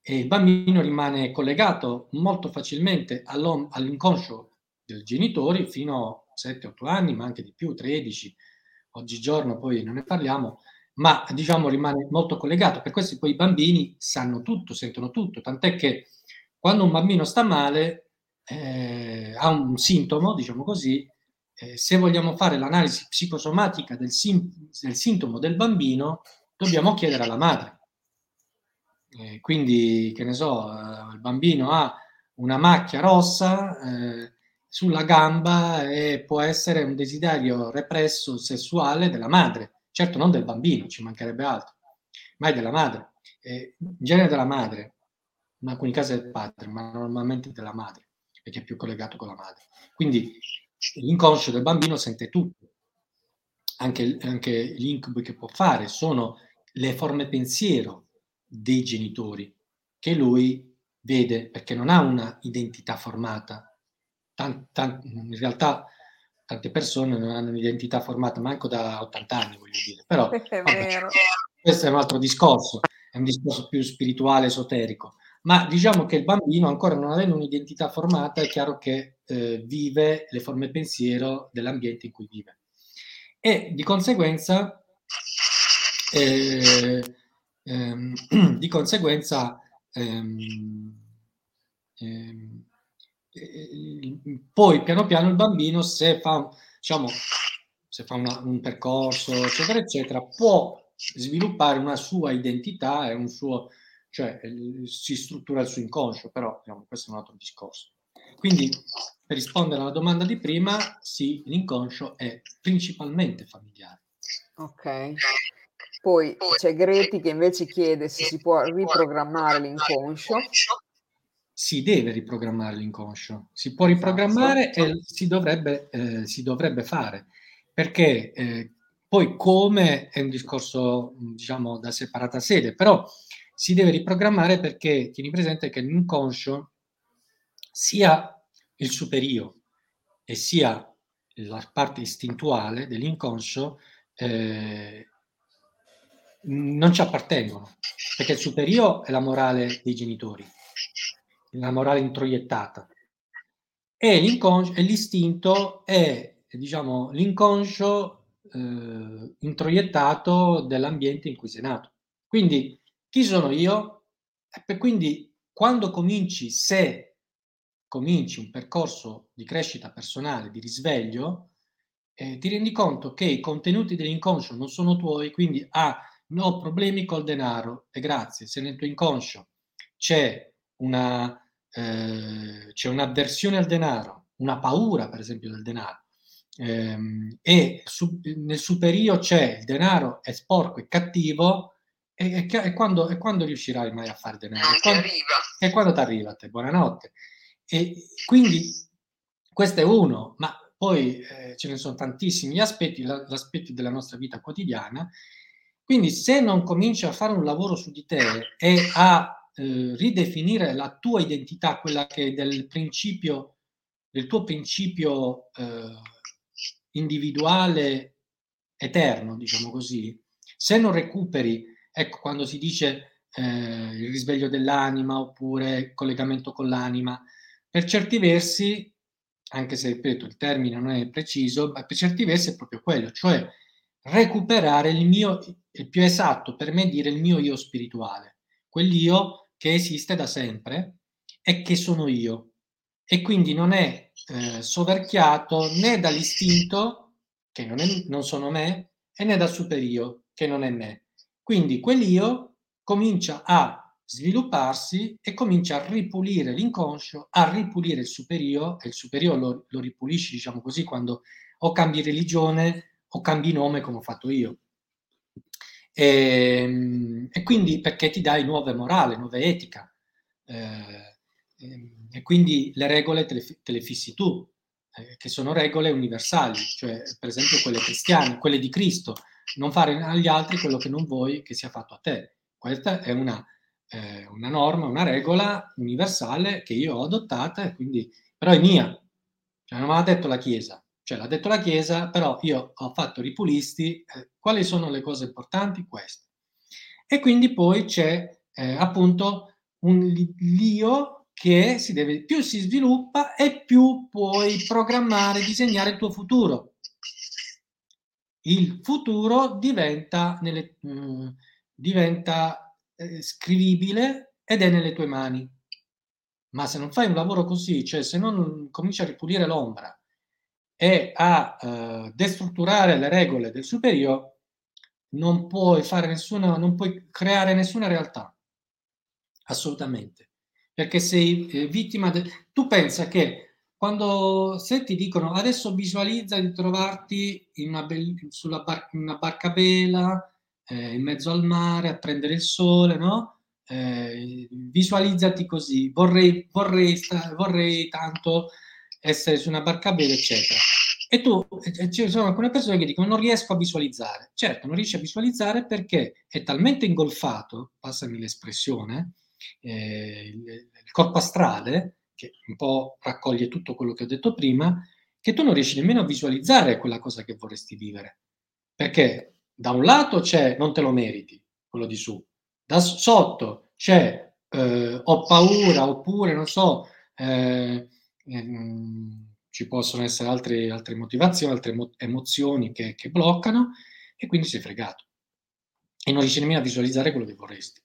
E il bambino rimane collegato molto facilmente all'inconscio dei genitori fino a 7-8 anni, ma anche di più, 13, oggigiorno poi non ne parliamo, ma diciamo rimane molto collegato. Per questo poi i bambini sanno tutto, sentono tutto, tant'è che quando un bambino sta male, eh, ha un sintomo, diciamo così, eh, se vogliamo fare l'analisi psicosomatica del, sim- del, sintomo del bambino, dobbiamo chiedere alla madre. Eh, quindi, che ne so, eh, il bambino ha una macchia rossa eh, sulla gamba e può essere un desiderio represso sessuale della madre Certo non del bambino, ci mancherebbe altro, ma è della madre. Eh, in genere della madre, in alcuni casi del padre, ma normalmente della madre, perché è più collegato con la madre. Quindi l'inconscio del bambino sente tutto. Anche, anche gli incubi che può fare sono le forme pensiero dei genitori che lui vede perché non ha una identità formata. Tant, tant, in realtà tante persone non hanno un'identità formata manco da 80 anni, voglio dire. Però vabbè, questo è un altro discorso, è un discorso più spirituale, esoterico. Ma diciamo che il bambino, ancora non avendo un'identità formata, è chiaro che eh, vive le forme pensiero dell'ambiente in cui vive. E di conseguenza, eh, ehm, di conseguenza ehm, ehm, poi piano piano il bambino se fa, diciamo, se fa una, un percorso, eccetera, eccetera, può sviluppare una sua identità e un suo, cioè si struttura il suo inconscio, però diciamo, questo è un altro discorso. Quindi, per rispondere alla domanda di prima, sì, l'inconscio è principalmente familiare. Ok. Poi c'è Greti che invece chiede se si può riprogrammare l'inconscio si deve riprogrammare l'inconscio, si può riprogrammare esatto. e si dovrebbe, eh, si dovrebbe fare, perché eh, poi come è un discorso, diciamo, da separata sede, però si deve riprogrammare perché tieni presente che l'inconscio sia il superio e sia la parte istintuale dell'inconscio eh, non ci appartengono, perché il superio è la morale dei genitori la morale introiettata. E, e l'istinto è, diciamo, l'inconscio eh, introiettato dell'ambiente in cui sei nato. Quindi, chi sono io? E quindi, quando cominci, se cominci un percorso di crescita personale, di risveglio, eh, ti rendi conto che i contenuti dell'inconscio non sono tuoi, quindi ah, no problemi col denaro e grazie, se nel tuo inconscio c'è una, eh, c'è un'avversione al denaro, una paura per esempio del denaro, ehm, e su, nel superio c'è il denaro è sporco e cattivo, e, e, e, quando, e quando, riuscirai mai a fare denaro? Non quando, e quando ti arriva a te? Buonanotte. E quindi questo è uno, ma poi eh, ce ne sono tantissimi aspetti, la, aspetti della nostra vita quotidiana. Quindi se non cominci a fare un lavoro su di te e a eh, ridefinire la tua identità, quella che è del principio, del tuo principio eh, individuale eterno, diciamo così, se non recuperi, ecco quando si dice eh, il risveglio dell'anima oppure collegamento con l'anima, per certi versi, anche se ripeto il termine non è preciso, ma per certi versi è proprio quello, cioè recuperare il mio, il più esatto per me dire il mio io spirituale, quell'io che esiste da sempre e che sono io. E quindi non è eh, soverchiato né dall'istinto, che non, è, non sono me, e né dal superio, che non è me. Quindi quell'io comincia a svilupparsi e comincia a ripulire l'inconscio, a ripulire il superio, e il superio lo, lo ripulisci, diciamo così, quando o cambi religione o cambi nome come ho fatto io. E, ehm, e quindi perché ti dai nuove morali, nuove etica. Eh, ehm, e quindi le regole te le, te le fissi tu, eh, che sono regole universali, cioè per esempio quelle cristiane, quelle di Cristo, non fare agli altri quello che non vuoi che sia fatto a te. Questa è una, eh, una norma, una regola universale che io ho adottata, e quindi, però è mia, cioè non me l'ha detto la Chiesa, cioè l'ha detto la Chiesa, però io ho fatto ripulisti, eh, quali sono le cose importanti? Queste. E quindi poi c'è eh, appunto un l'io che si deve, più si sviluppa e più puoi programmare, disegnare il tuo futuro. Il futuro diventa, nelle, mh, mm, diventa eh, scrivibile ed è nelle tue mani. Ma se non fai un lavoro così, cioè se non cominci a ripulire l'ombra, e a eh, destrutturare le regole del superiore, non puoi fare nessuna, non puoi creare nessuna realtà. Assolutamente. Perché sei eh, vittima de... Tu pensa che quando se ti dicono adesso visualizza di trovarti in una, be- sulla bar- una barca vela, eh, in mezzo al mare, a prendere il sole, no? Eh, visualizzati così, vorrei, vorrei, vorrei tanto essere su una barca a bere, eccetera. E tu, ci sono alcune persone che dicono non riesco a visualizzare. Certo, non riesci a visualizzare perché è talmente ingolfato, passami l'espressione, eh, il, il corpo astrale, che un po' raccoglie tutto quello che ho detto prima, che tu non riesci nemmeno a visualizzare quella cosa che vorresti vivere. Perché da un lato c'è non te lo meriti, quello di su, da sotto c'è eh, ho paura oppure non so, eh, ci possono essere altre, altre motivazioni, altre emo- emozioni che, che, bloccano e quindi sei fregato e non riesci nemmeno a visualizzare quello che vorresti.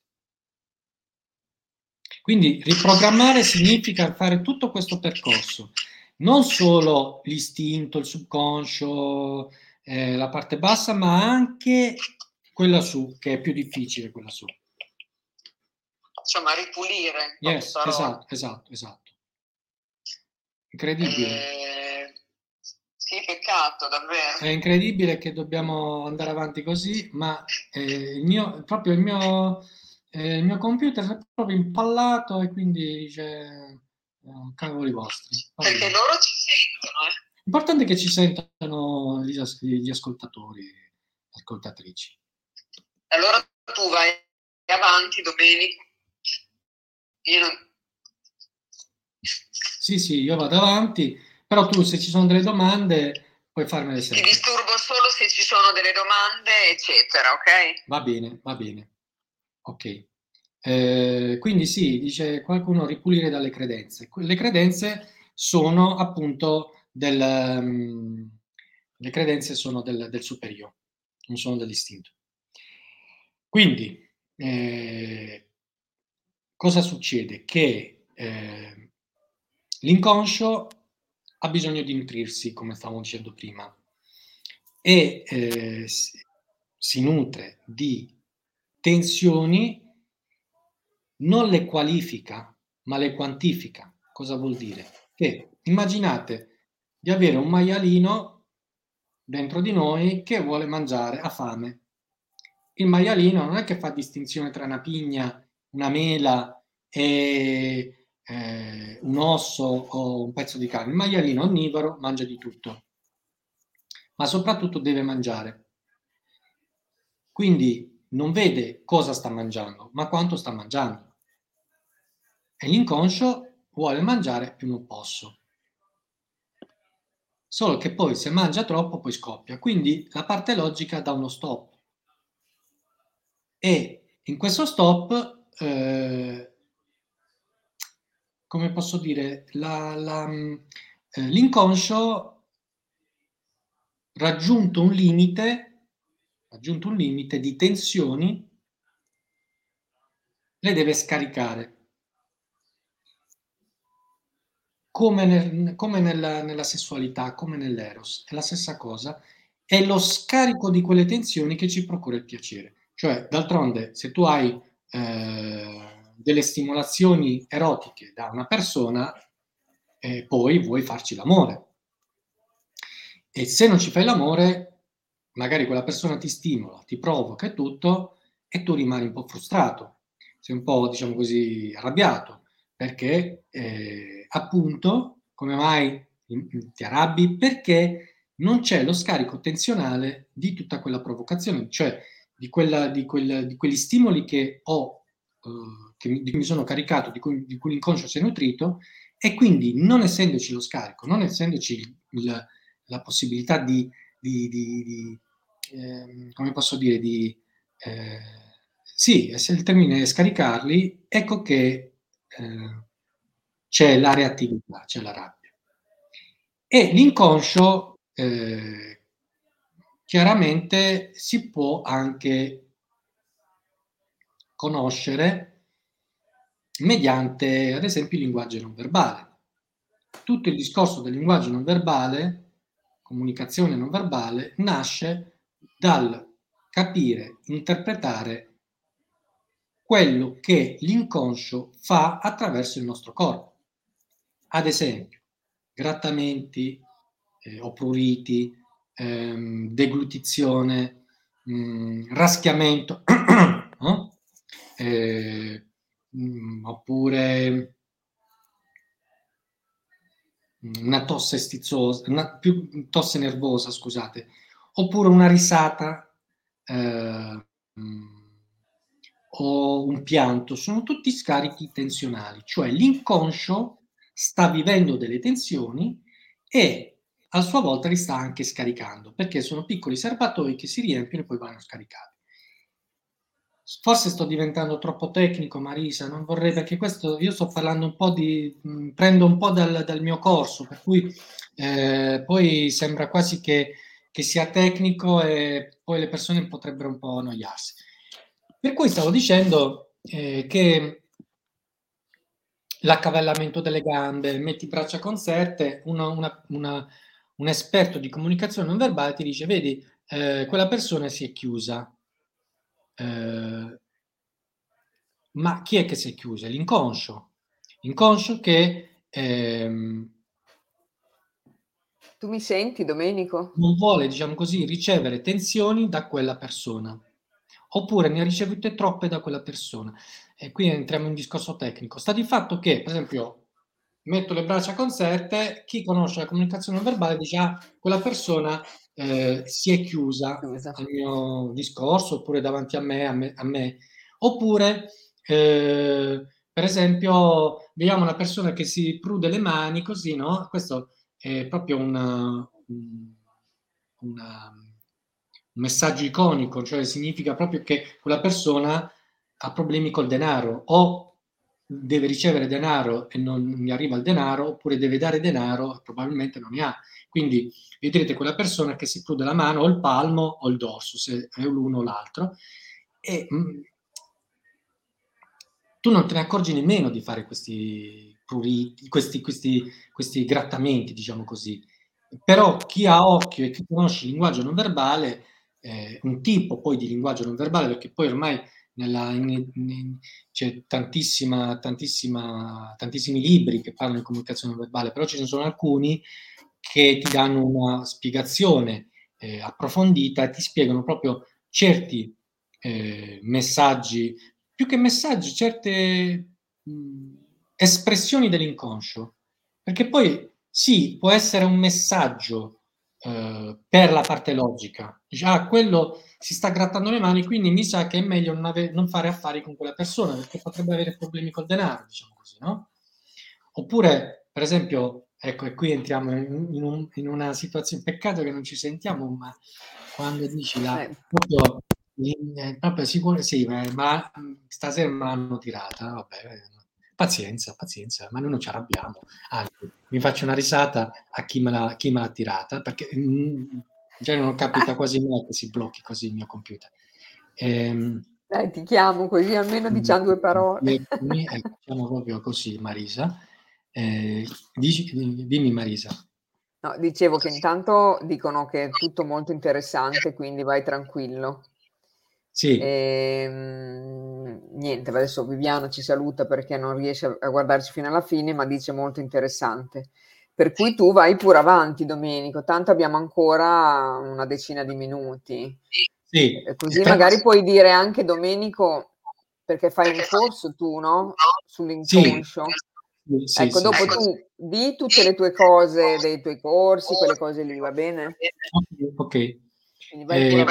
Quindi riprogrammare significa fare tutto questo percorso, non solo l'istinto, il subconscio, eh, la parte bassa, ma anche quella su, che è più difficile, quella su. Insomma, ripulire. Yes, esatto, esatto, esatto. Incredibile. Eh, sì, peccato, davvero. È incredibile che dobbiamo andare avanti così, ma eh, il mio, proprio il mio, eh, il mio computer è proprio impallato e quindi dice oh, cavoli vostri. Perché loro ci sentono, eh? L'importante è che ci sentano gli, gli ascoltatori, ascoltatrici. Allora tu vai avanti domenica. Io non... Sì, sì, io vado avanti, però tu se ci sono delle domande puoi farmele sempre. Ti disturbo solo se ci sono delle domande, eccetera, ok? Va bene, va bene. Ok. Eh, quindi sì, dice qualcuno ripulire dalle credenze. Le credenze sono appunto del, um, le credenze sono del, del superiore, non sono dell'istinto. Quindi, eh, cosa succede? Che eh, l'inconscio ha bisogno di nutrirsi, come stavamo dicendo prima, e eh, si nutre di tensioni, non le qualifica, ma le quantifica. Cosa vuol dire? Che immaginate di avere un maialino dentro di noi che vuole mangiare, ha fame. Il maialino non è che fa distinzione tra una pigna, una mela e eh, un osso o un pezzo di carne. Il maialino onnivoro mangia di tutto, ma soprattutto deve mangiare. Quindi non vede cosa sta mangiando, ma quanto sta mangiando. E l'inconscio vuole mangiare più non posso solo che poi se mangia troppo poi scoppia. Quindi la parte logica dà uno stop. E in questo stop, eh, come posso dire, la, la, eh, l'inconscio raggiunto un limite, raggiunto un limite di tensioni, le deve scaricare. come, nel, come nella, nella, sessualità, come nell'eros, è la stessa cosa, è lo scarico di quelle tensioni che ci procura il piacere. Cioè, d'altronde, se tu hai eh, delle stimolazioni erotiche da una persona, eh, poi vuoi farci l'amore. E se non ci fai l'amore, magari quella persona ti stimola, ti provoca e tutto, e tu rimani un po' frustrato, sei un po', diciamo così, arrabbiato perché eh, appunto, come mai ti arrabbi? Perché non c'è lo scarico tensionale di tutta quella provocazione, cioè di, quella, di, quella, di quegli stimoli che ho, eh, che di cui mi sono caricato, di cui, di cui l'inconscio si è nutrito, e quindi non essendoci lo scarico, non essendoci il, la possibilità di, di eh, come posso dire, di, eh, sì, se il termine è scaricarli, ecco che eh, c'è la reattività, c'è la rabbia. E l'inconscio eh, chiaramente si può anche conoscere mediante, ad esempio, il linguaggio non verbale. Tutto il discorso del linguaggio non verbale, comunicazione non verbale, nasce dal capire, interpretare quello che l'inconscio fa attraverso il nostro corpo. Ad esempio, grattamenti eh, o pruriti, ehm, deglutizione, mh, mm, raschiamento, no? eh, mh, mm, oppure una tosse stizzosa, una, più tosse nervosa, scusate, oppure una risata. Eh, mm, o un pianto, sono tutti scarichi tensionali, cioè l'inconscio sta vivendo delle tensioni e a sua volta li sta anche scaricando, perché sono piccoli serbatoi che si riempiono e poi vanno scaricati. Forse sto diventando troppo tecnico, Marisa, non vorrei perché questo io sto parlando un po' di, mh, prendo un po' dal, dal, mio corso, per cui eh, poi sembra quasi che, che sia tecnico e poi le persone potrebbero un po' annoiarsi. Per cui stavo dicendo eh, che l'accavallamento delle gambe, metti braccia conserte, una, una, una, un esperto di comunicazione non verbale ti dice, vedi, eh, quella persona si è chiusa. Eh, ma chi è che si è chiusa? L'inconscio. L'inconscio che... Ehm, tu mi senti, Domenico? Non vuole, diciamo così, ricevere tensioni da quella persona. Oppure ne ha ricevute troppe da quella persona. E qui entriamo in un discorso tecnico. Sta di fatto che, per esempio, metto le braccia conserte, chi conosce la comunicazione verbale dice ah, quella persona eh, si è chiusa al mio discorso oppure davanti a me, a me, a me. oppure eh, per esempio vediamo una persona che si prude le mani così, no? Questo è proprio una, una, un messaggio iconico, cioè significa proprio che quella persona ha problemi col denaro o deve ricevere denaro e non gli arriva il denaro, oppure deve dare denaro e probabilmente non ne ha. Quindi vedrete quella persona che si prude la mano o il palmo o il dorso, se è l'uno o l'altro, e mm, tu non te ne accorgi nemmeno di fare questi questi, questi, questi grattamenti, diciamo così. Però chi ha occhio e chi conosce il linguaggio non verbale, eh, un tipo poi di linguaggio non verbale, perché poi ormai nella, in, in, c'è tantissima, tantissima, tantissimi libri che parlano di comunicazione verbale, però ce ne sono alcuni che ti danno una spiegazione eh, approfondita e ti spiegano proprio certi eh, messaggi, più che messaggi, certe mh, espressioni dell'inconscio. Perché poi sì, può essere un messaggio eh, per la parte logica. Dice, ah, quello si sta grattando le mani, quindi mi sa che è meglio non, ave- non fare affari con quella persona perché potrebbe avere problemi col denaro, diciamo così, no? Oppure, per esempio, ecco, e qui entriamo in, in, un, in una situazione, peccato che non ci sentiamo, ma quando dici la, eh. proprio, in, proprio sicuro, sì, ma stasera me l'hanno tirata, vabbè, pazienza, pazienza, ma noi non ci arrabbiamo, anzi, mi faccio una risata a chi me l'ha, chi me l'ha tirata, perché mh, cioè non capita quasi mai che si blocchi così il mio computer. Ehm, Dai, ti chiamo così almeno diciamo due parole. Ecco, diciamo proprio così, Marisa. Eh, dici, dimmi Marisa. No, dicevo che intanto dicono che è tutto molto interessante, quindi vai tranquillo. Sì. E, ehm, niente, adesso Viviano ci saluta perché non riesce a guardarci fino alla fine, ma dice molto interessante. Per cui tu vai pure avanti, Domenico, tanto abbiamo ancora una decina di minuti. Sì. Così magari puoi dire anche, Domenico, perché fai un corso tu, no? Sull'inconscio. Sì. Sì, ecco, dopo tu di tutte le tue cose, dei tuoi corsi, quelle cose lì, va bene? Ok. Quindi vai eh,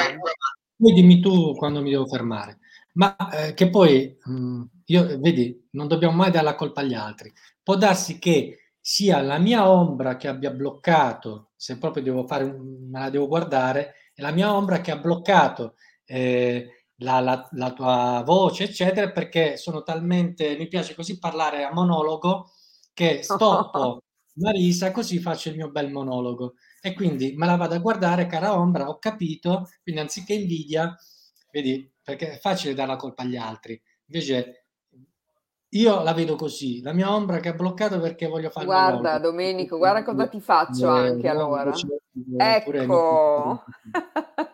poi dimmi tu quando mi devo fermare. Ma eh, che poi, mh, mm, io, vedi, non dobbiamo mai dare la colpa agli altri. Può darsi che sia la mia ombra che abbia bloccato, se proprio devo fare, me la devo guardare, è la mia ombra che ha bloccato eh, la, la, la, tua voce, eccetera, perché sono talmente, mi piace così parlare a monologo che stoppo Marisa così faccio il mio bel monologo. E quindi me la vado a guardare, cara ombra, ho capito, quindi anziché invidia, vedi, perché è facile dare la colpa agli altri, invece io la vedo così, la mia ombra che ha bloccato perché voglio fare Guarda, Domenico, guarda cosa ti faccio eh, anche allora. Ecco.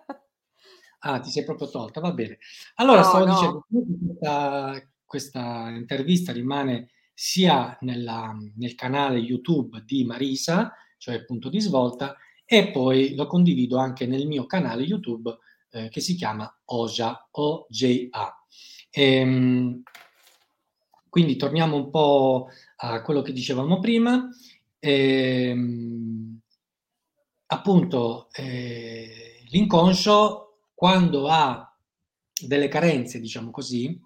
ah, ti sei proprio tolta, va bene. Allora, no, stavo no. dicendo, questa, questa, intervista rimane sia nella, nel canale YouTube di Marisa, cioè punto di svolta, e poi lo condivido anche nel mio canale YouTube eh, che si chiama OJA, O-J-A. Ehm, quindi torniamo un po' a quello che dicevamo prima. Ehm, appunto, eh, l'inconscio, quando ha delle carenze, diciamo così,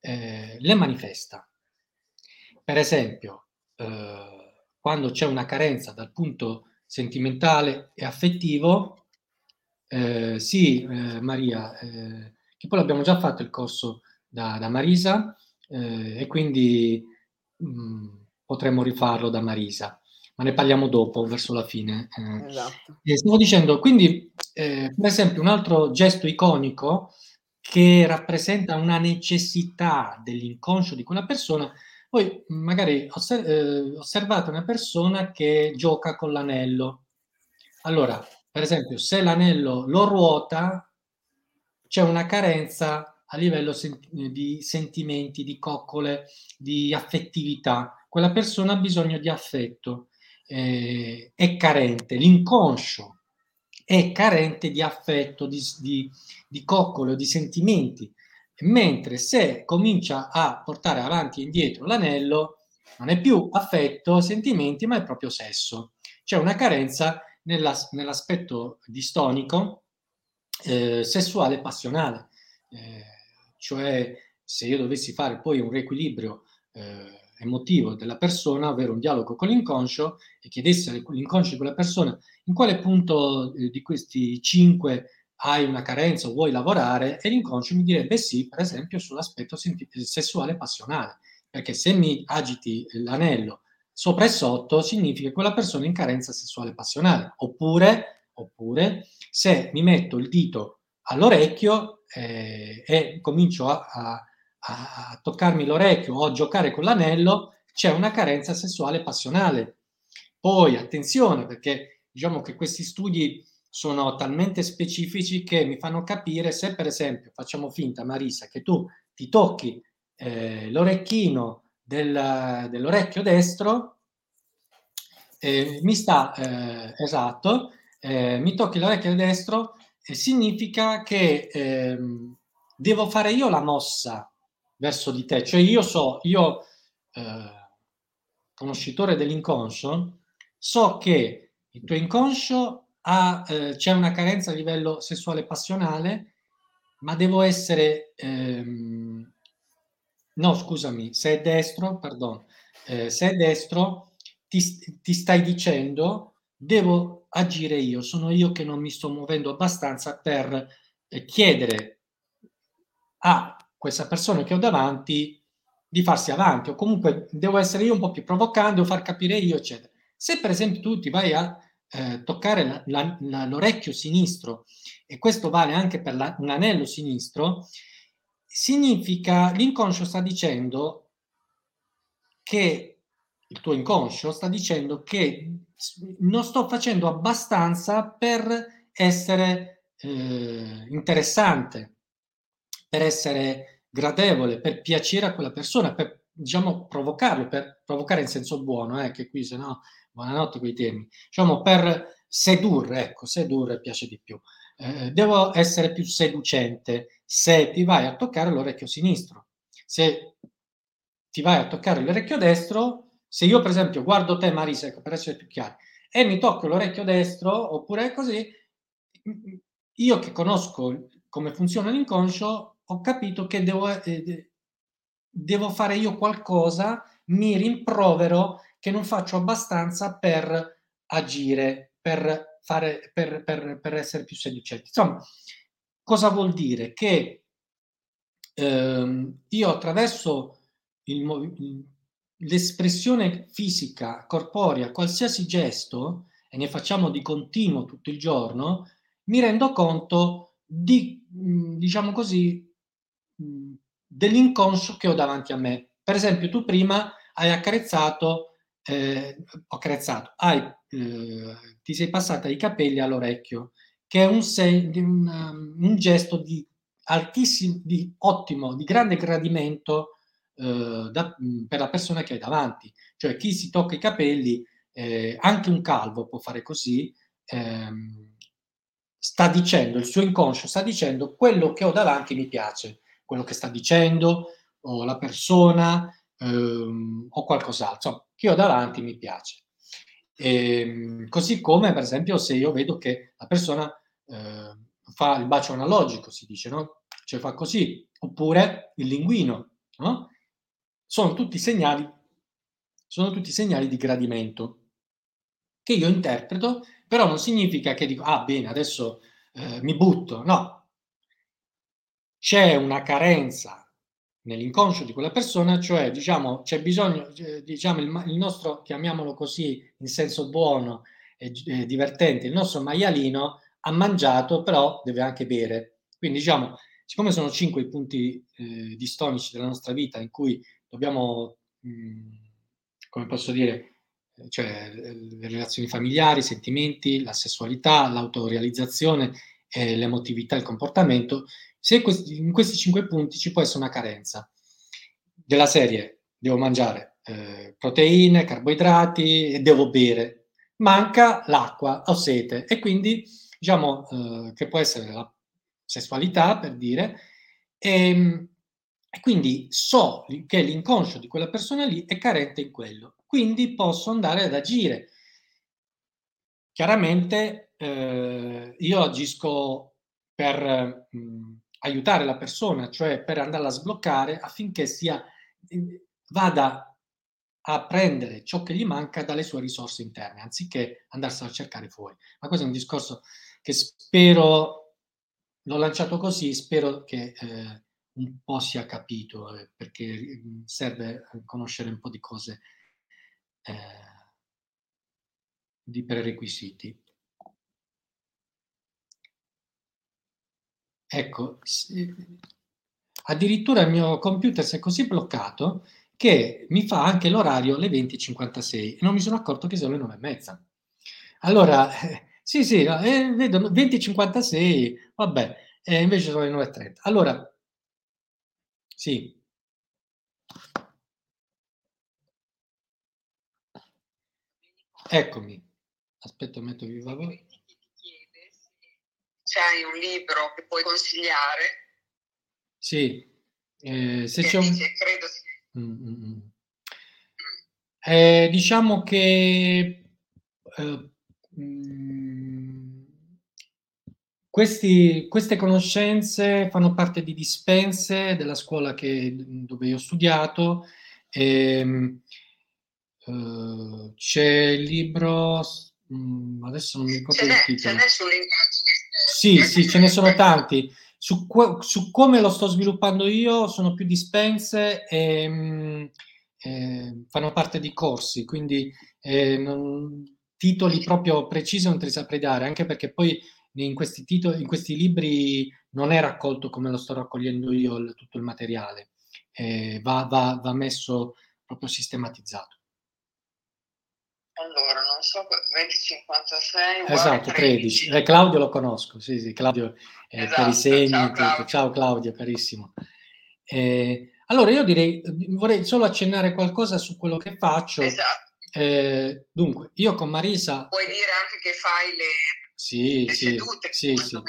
eh, le manifesta. Per esempio, eh, quando c'è una carenza dal punto sentimentale e affettivo, eh, sì, eh, Maria, eh, che poi l'abbiamo già fatto il corso da, da Marisa, eh, e quindi mh, mm, potremmo rifarlo da Marisa, ma ne parliamo dopo, verso la fine. Eh. Esatto. stavo dicendo, quindi, eh, per esempio, un altro gesto iconico che rappresenta una necessità dell'inconscio di quella persona Voi magari osser- eh, osservate una persona che gioca con l'anello. Allora, per esempio, se l'anello lo ruota, c'è una carenza a livello sen- di sentimenti, di coccole, di affettività. Quella persona ha bisogno di affetto, eh, è carente, l'inconscio è carente di affetto, di, di, di coccole, di sentimenti. Mentre se comincia a portare avanti e indietro l'anello, non è più affetto, sentimenti, ma è proprio sesso. C'è una carenza nella, nell'aspetto distonico eh, sessuale passionale. Eh, cioè, se io dovessi fare poi un riequilibrio eh, emotivo della persona, ovvero un dialogo con l'inconscio, e chiedessi all'inconscio di quella persona in quale punto eh, di questi cinque hai una carenza o vuoi lavorare, e l'inconscio mi direbbe sì, per esempio, sull'aspetto senti- sessuale passionale, perché se mi agiti l'anello sopra e sotto, significa che quella persona è in carenza sessuale passionale, oppure, oppure se mi metto il dito all'orecchio eh, e comincio a, a, a, toccarmi l'orecchio o a giocare con l'anello, c'è una carenza sessuale passionale. Poi attenzione, perché diciamo che questi studi sono talmente specifici che mi fanno capire se per esempio facciamo finta, Marisa, che tu ti tocchi eh, l'orecchino del, dell'orecchio destro, eh, mi sta, eh, esatto, eh, mi tocchi l'orecchio destro, significa che ehm, devo fare io la mossa verso di te, cioè io so, io eh, conoscitore dell'inconscio, so che il tuo inconscio ha, eh, c'è una carenza a livello sessuale passionale, ma devo essere, ehm, no scusami, se è destro, perdono, eh, se è destro, ti, ti stai dicendo, devo agire io, sono io che non mi sto muovendo abbastanza per eh, chiedere a questa persona che ho davanti di farsi avanti o comunque devo essere io un po' più provocante o far capire io, eccetera. Se per esempio tu ti vai a eh, toccare la, la, la, l'orecchio sinistro e questo vale anche per un anello sinistro, significa l'inconscio sta dicendo che il tuo inconscio sta dicendo che non sto facendo abbastanza per essere eh, interessante, per essere gradevole, per piacere a quella persona, per diciamo provocarlo, per provocare in senso buono, eh, che qui se no, buonanotte quei temi, diciamo per sedurre, ecco, sedurre piace di più. Eh, devo essere più seducente se ti vai a toccare l'orecchio sinistro. Se ti vai a toccare l'orecchio destro, se io per esempio guardo te Marisa, ecco, per essere più chiari, e mi tocco l'orecchio destro, oppure così, io che conosco come funziona l'inconscio, ho capito che devo, eh, devo fare io qualcosa, mi rimprovero che non faccio abbastanza per agire, per, fare, per, per, per essere più seducenti. Insomma, cosa vuol dire? Che ehm, io attraverso il, l'espressione fisica, corporea, qualsiasi gesto, e ne facciamo di continuo tutto il giorno, mi rendo conto di, diciamo così, dell'inconscio che ho davanti a me. Per esempio, tu prima hai accarezzato, eh, accarezzato, hai, eh, ti sei passata i capelli all'orecchio, che è un, se- un, un gesto di altissimo, di ottimo, di grande gradimento eh, da, per la persona che hai davanti. Cioè chi si tocca i capelli, eh, anche un calvo può fare così, ehm, sta dicendo, il suo inconscio sta dicendo quello che ho davanti mi piace, quello che sta dicendo, o la persona, ehm, o qualcos'altro, che ho davanti mi piace. E, ehm, così come, per esempio, se io vedo che la persona eh, fa il bacio analogico, si dice, no? Cioè fa così, oppure il linguino, no? Sono tutti segnali, sono tutti segnali di gradimento che io interpreto però non significa che dico, ah bene, adesso eh, mi butto, no. C'è una carenza nell'inconscio di quella persona, cioè diciamo c'è bisogno, eh, diciamo il, il nostro, chiamiamolo così in senso buono e eh, divertente, il nostro maialino ha mangiato, però deve anche bere. Quindi diciamo, siccome sono cinque i punti eh, distonici della nostra vita in cui dobbiamo come posso dire, cioè le relazioni familiari, i sentimenti, la sessualità, l'autorealizzazione, eh, l'emotività, il comportamento, se questi, in questi cinque punti ci può essere una carenza. Della serie, devo mangiare eh, proteine, carboidrati e devo bere, manca l'acqua, ho sete. E quindi diciamo eh, che può essere la sessualità per dire, e, ehm, e quindi so che l'inconscio di quella persona lì è carente in quello. Quindi posso andare ad agire. Chiaramente eh, io agisco per mh, aiutare la persona, cioè per andarla a sbloccare affinché sia, vada a prendere ciò che gli manca dalle sue risorse interne, anziché andarselo a cercare fuori. Ma questo è un discorso che spero, l'ho lanciato così, spero che eh, un po' sia capito, eh, perché serve conoscere un po' di cose eh, di prerequisiti. Ecco, addirittura il mio computer si è così bloccato che mi fa anche l'orario alle 20.56 e non mi sono accorto che sono le 9.30. Allora, sì, sì, eh, vedo 20.56, vabbè, eh, invece sono le 9.30. Allora, sì, Eccomi. Aspetta, metto viva voce. C'hai un libro che puoi consigliare? Sì, eh, se c'è un... Credo sì. Mm, mm, mm. Eh, diciamo che eh, mm, questi, queste conoscenze fanno parte di dispense della scuola che, dove io ho studiato. E, ehm, Uh, c'è il libro, mm, adesso non mi ricordo ce il titolo. Ce n'è sul linguaggio. Sì, sì, ce ne sono tanti. Su, su, come lo sto sviluppando io sono più dispense e eh, fanno parte di corsi, quindi eh, non, titoli proprio precisi non te li saprei dare, anche perché poi in questi, titoli, in questi libri non è raccolto come lo sto raccogliendo io il, tutto il materiale, eh, va, va, va messo proprio sistematizzato. Allora, non so, 2056 Esatto, 13. Eh, Claudio lo conosco, sì, sì, Claudio eh, esatto, per i segni. Ciao Claudio, ciao, Claudio carissimo. Eh, allora, io direi, vorrei solo accennare qualcosa su quello che faccio. Esatto. Eh, dunque, io con Marisa... Puoi dire anche che fai le, sì, le sì, sedute. Sì, sì.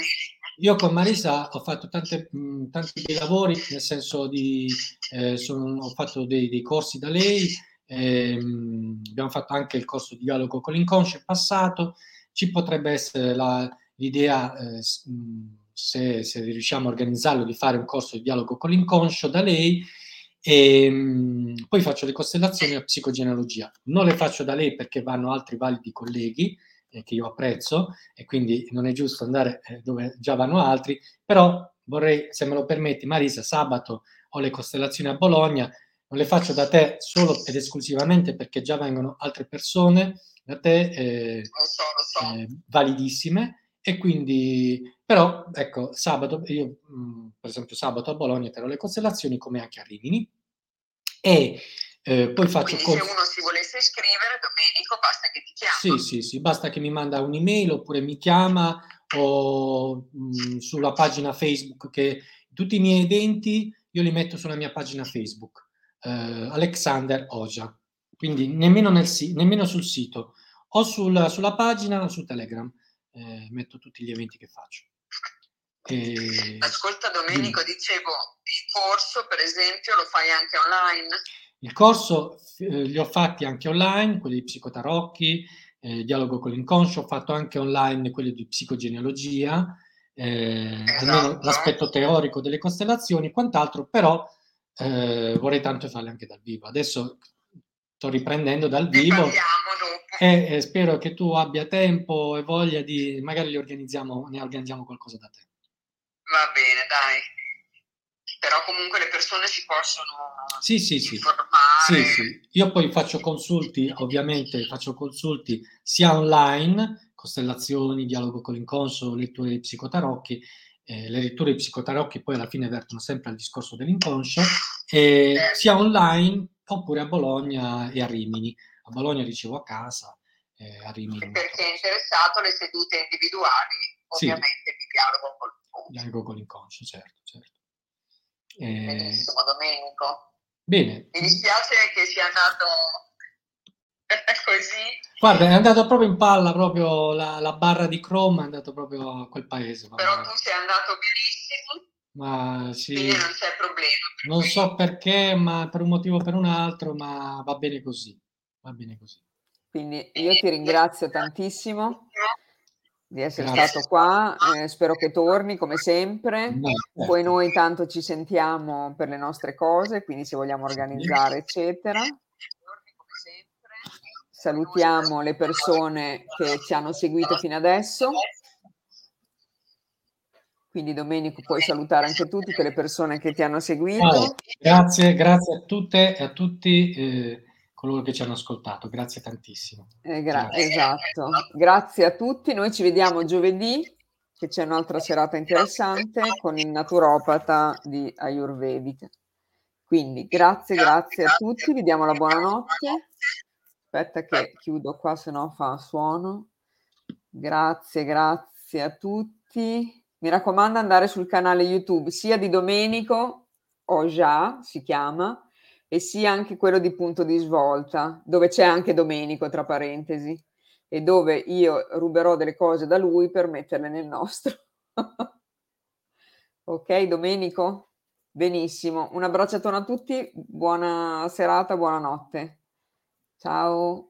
Io con Marisa ho fatto tante, mh, tanti lavori, nel senso di... Eh, sono, ho fatto dei, dei corsi da lei, ehm, abbiamo fatto anche il corso di dialogo con l'inconscio in passato, ci potrebbe essere la, l'idea, eh, se, se, riusciamo a organizzarlo, di fare un corso di dialogo con l'inconscio da lei. E, ehm, poi faccio le costellazioni a psicogenealogia. Non le faccio da lei perché vanno altri validi colleghi eh, che io apprezzo e quindi non è giusto andare eh, dove già vanno altri, però vorrei, se me lo permetti, Marisa, sabato ho le costellazioni a Bologna, non le faccio da te solo ed esclusivamente perché già vengono altre persone da te eh. Eh, validissime. E quindi però ecco sabato io mh, mm, per esempio sabato a Bologna terrò le costellazioni come anche a Rimini. E eh, poi faccio quindi cons- se uno si volesse iscrivere Domenico basta che ti chiama sì sì sì basta che mi manda un'email oppure mi chiama o mh, mm, sulla pagina Facebook che tutti i miei eventi io li metto sulla mia pagina Facebook eh, Alexander Oja. Quindi nemmeno, nel, nemmeno, sul sito, o sul, sulla pagina o su Telegram eh, metto tutti gli eventi che faccio. E... Ascolta Domenico, Dimmi. dicevo, il corso per esempio lo fai anche online? Il corso eh, li ho fatti anche online, quelli di psicotarocchi, eh, dialogo con l'inconscio, ho fatto anche online quelli di psicogenealogia, eh, esatto. l'aspetto teorico delle costellazioni, quant'altro, però eh, vorrei tanto farle anche dal vivo. Adesso sto riprendendo dal vivo e, e, spero che tu abbia tempo e voglia di, magari li organizziamo, ne organizziamo qualcosa da te. Va bene, dai. Però comunque le persone si possono sì, sì, sì. informare. Sì, sì. Io poi faccio consulti, ovviamente faccio consulti sia online, costellazioni, dialogo con l'inconscio, letture di psicotarocchi, eh, le letture di psicotarocchi poi alla fine vertono sempre al discorso dell'inconscio, eh, sia online oppure a Bologna e a Rimini. A Bologna ricevo a casa, eh, a Rimini. Per chi è interessato, le sedute individuali, ovviamente sì. di dialogo con l'inconscio. Dialogo con l'inconscio, certo, certo. Eh, Benissimo, Domenico. Bene. Mi dispiace che sia andato così. Guarda, è andato proprio in palla, proprio la, la, barra di Chrome è andato proprio a quel paese. Però tu sei andato benissimo. Ma sì. Quindi non c'è problema. Non cui. so perché, ma per un motivo o per un altro, ma va bene così. Va bene così. Quindi io ti ringrazio tantissimo di essere Grazie. stato qua, eh, spero che torni come sempre, no, certo. poi noi tanto ci sentiamo per le nostre cose, quindi se vogliamo organizzare eccetera. Salutiamo le persone che ci hanno seguito fino adesso. Quindi Domenico puoi salutare anche tu, tutte le persone che ti hanno seguito. Grazie, grazie a tutte e a tutti. Eh, coloro che ci hanno ascoltato. Grazie tantissimo. Eh, gra- esatto. Grazie a tutti. Noi ci vediamo giovedì, che c'è un'altra serata interessante con il naturopata di Ayurvedica. Quindi grazie, grazie a tutti. Vi diamo la buonanotte. Aspetta che chiudo qua, se no fa suono. Grazie, grazie a tutti. Mi raccomando andare sul canale YouTube sia di Domenico, o già si chiama, e sia anche quello di punto di svolta, dove c'è anche Domenico, tra parentesi, e dove io ruberò delle cose da lui per metterle nel nostro. ok, Domenico? Benissimo. Un abbracciatone a tutti, buona serata, buonanotte. Ciao.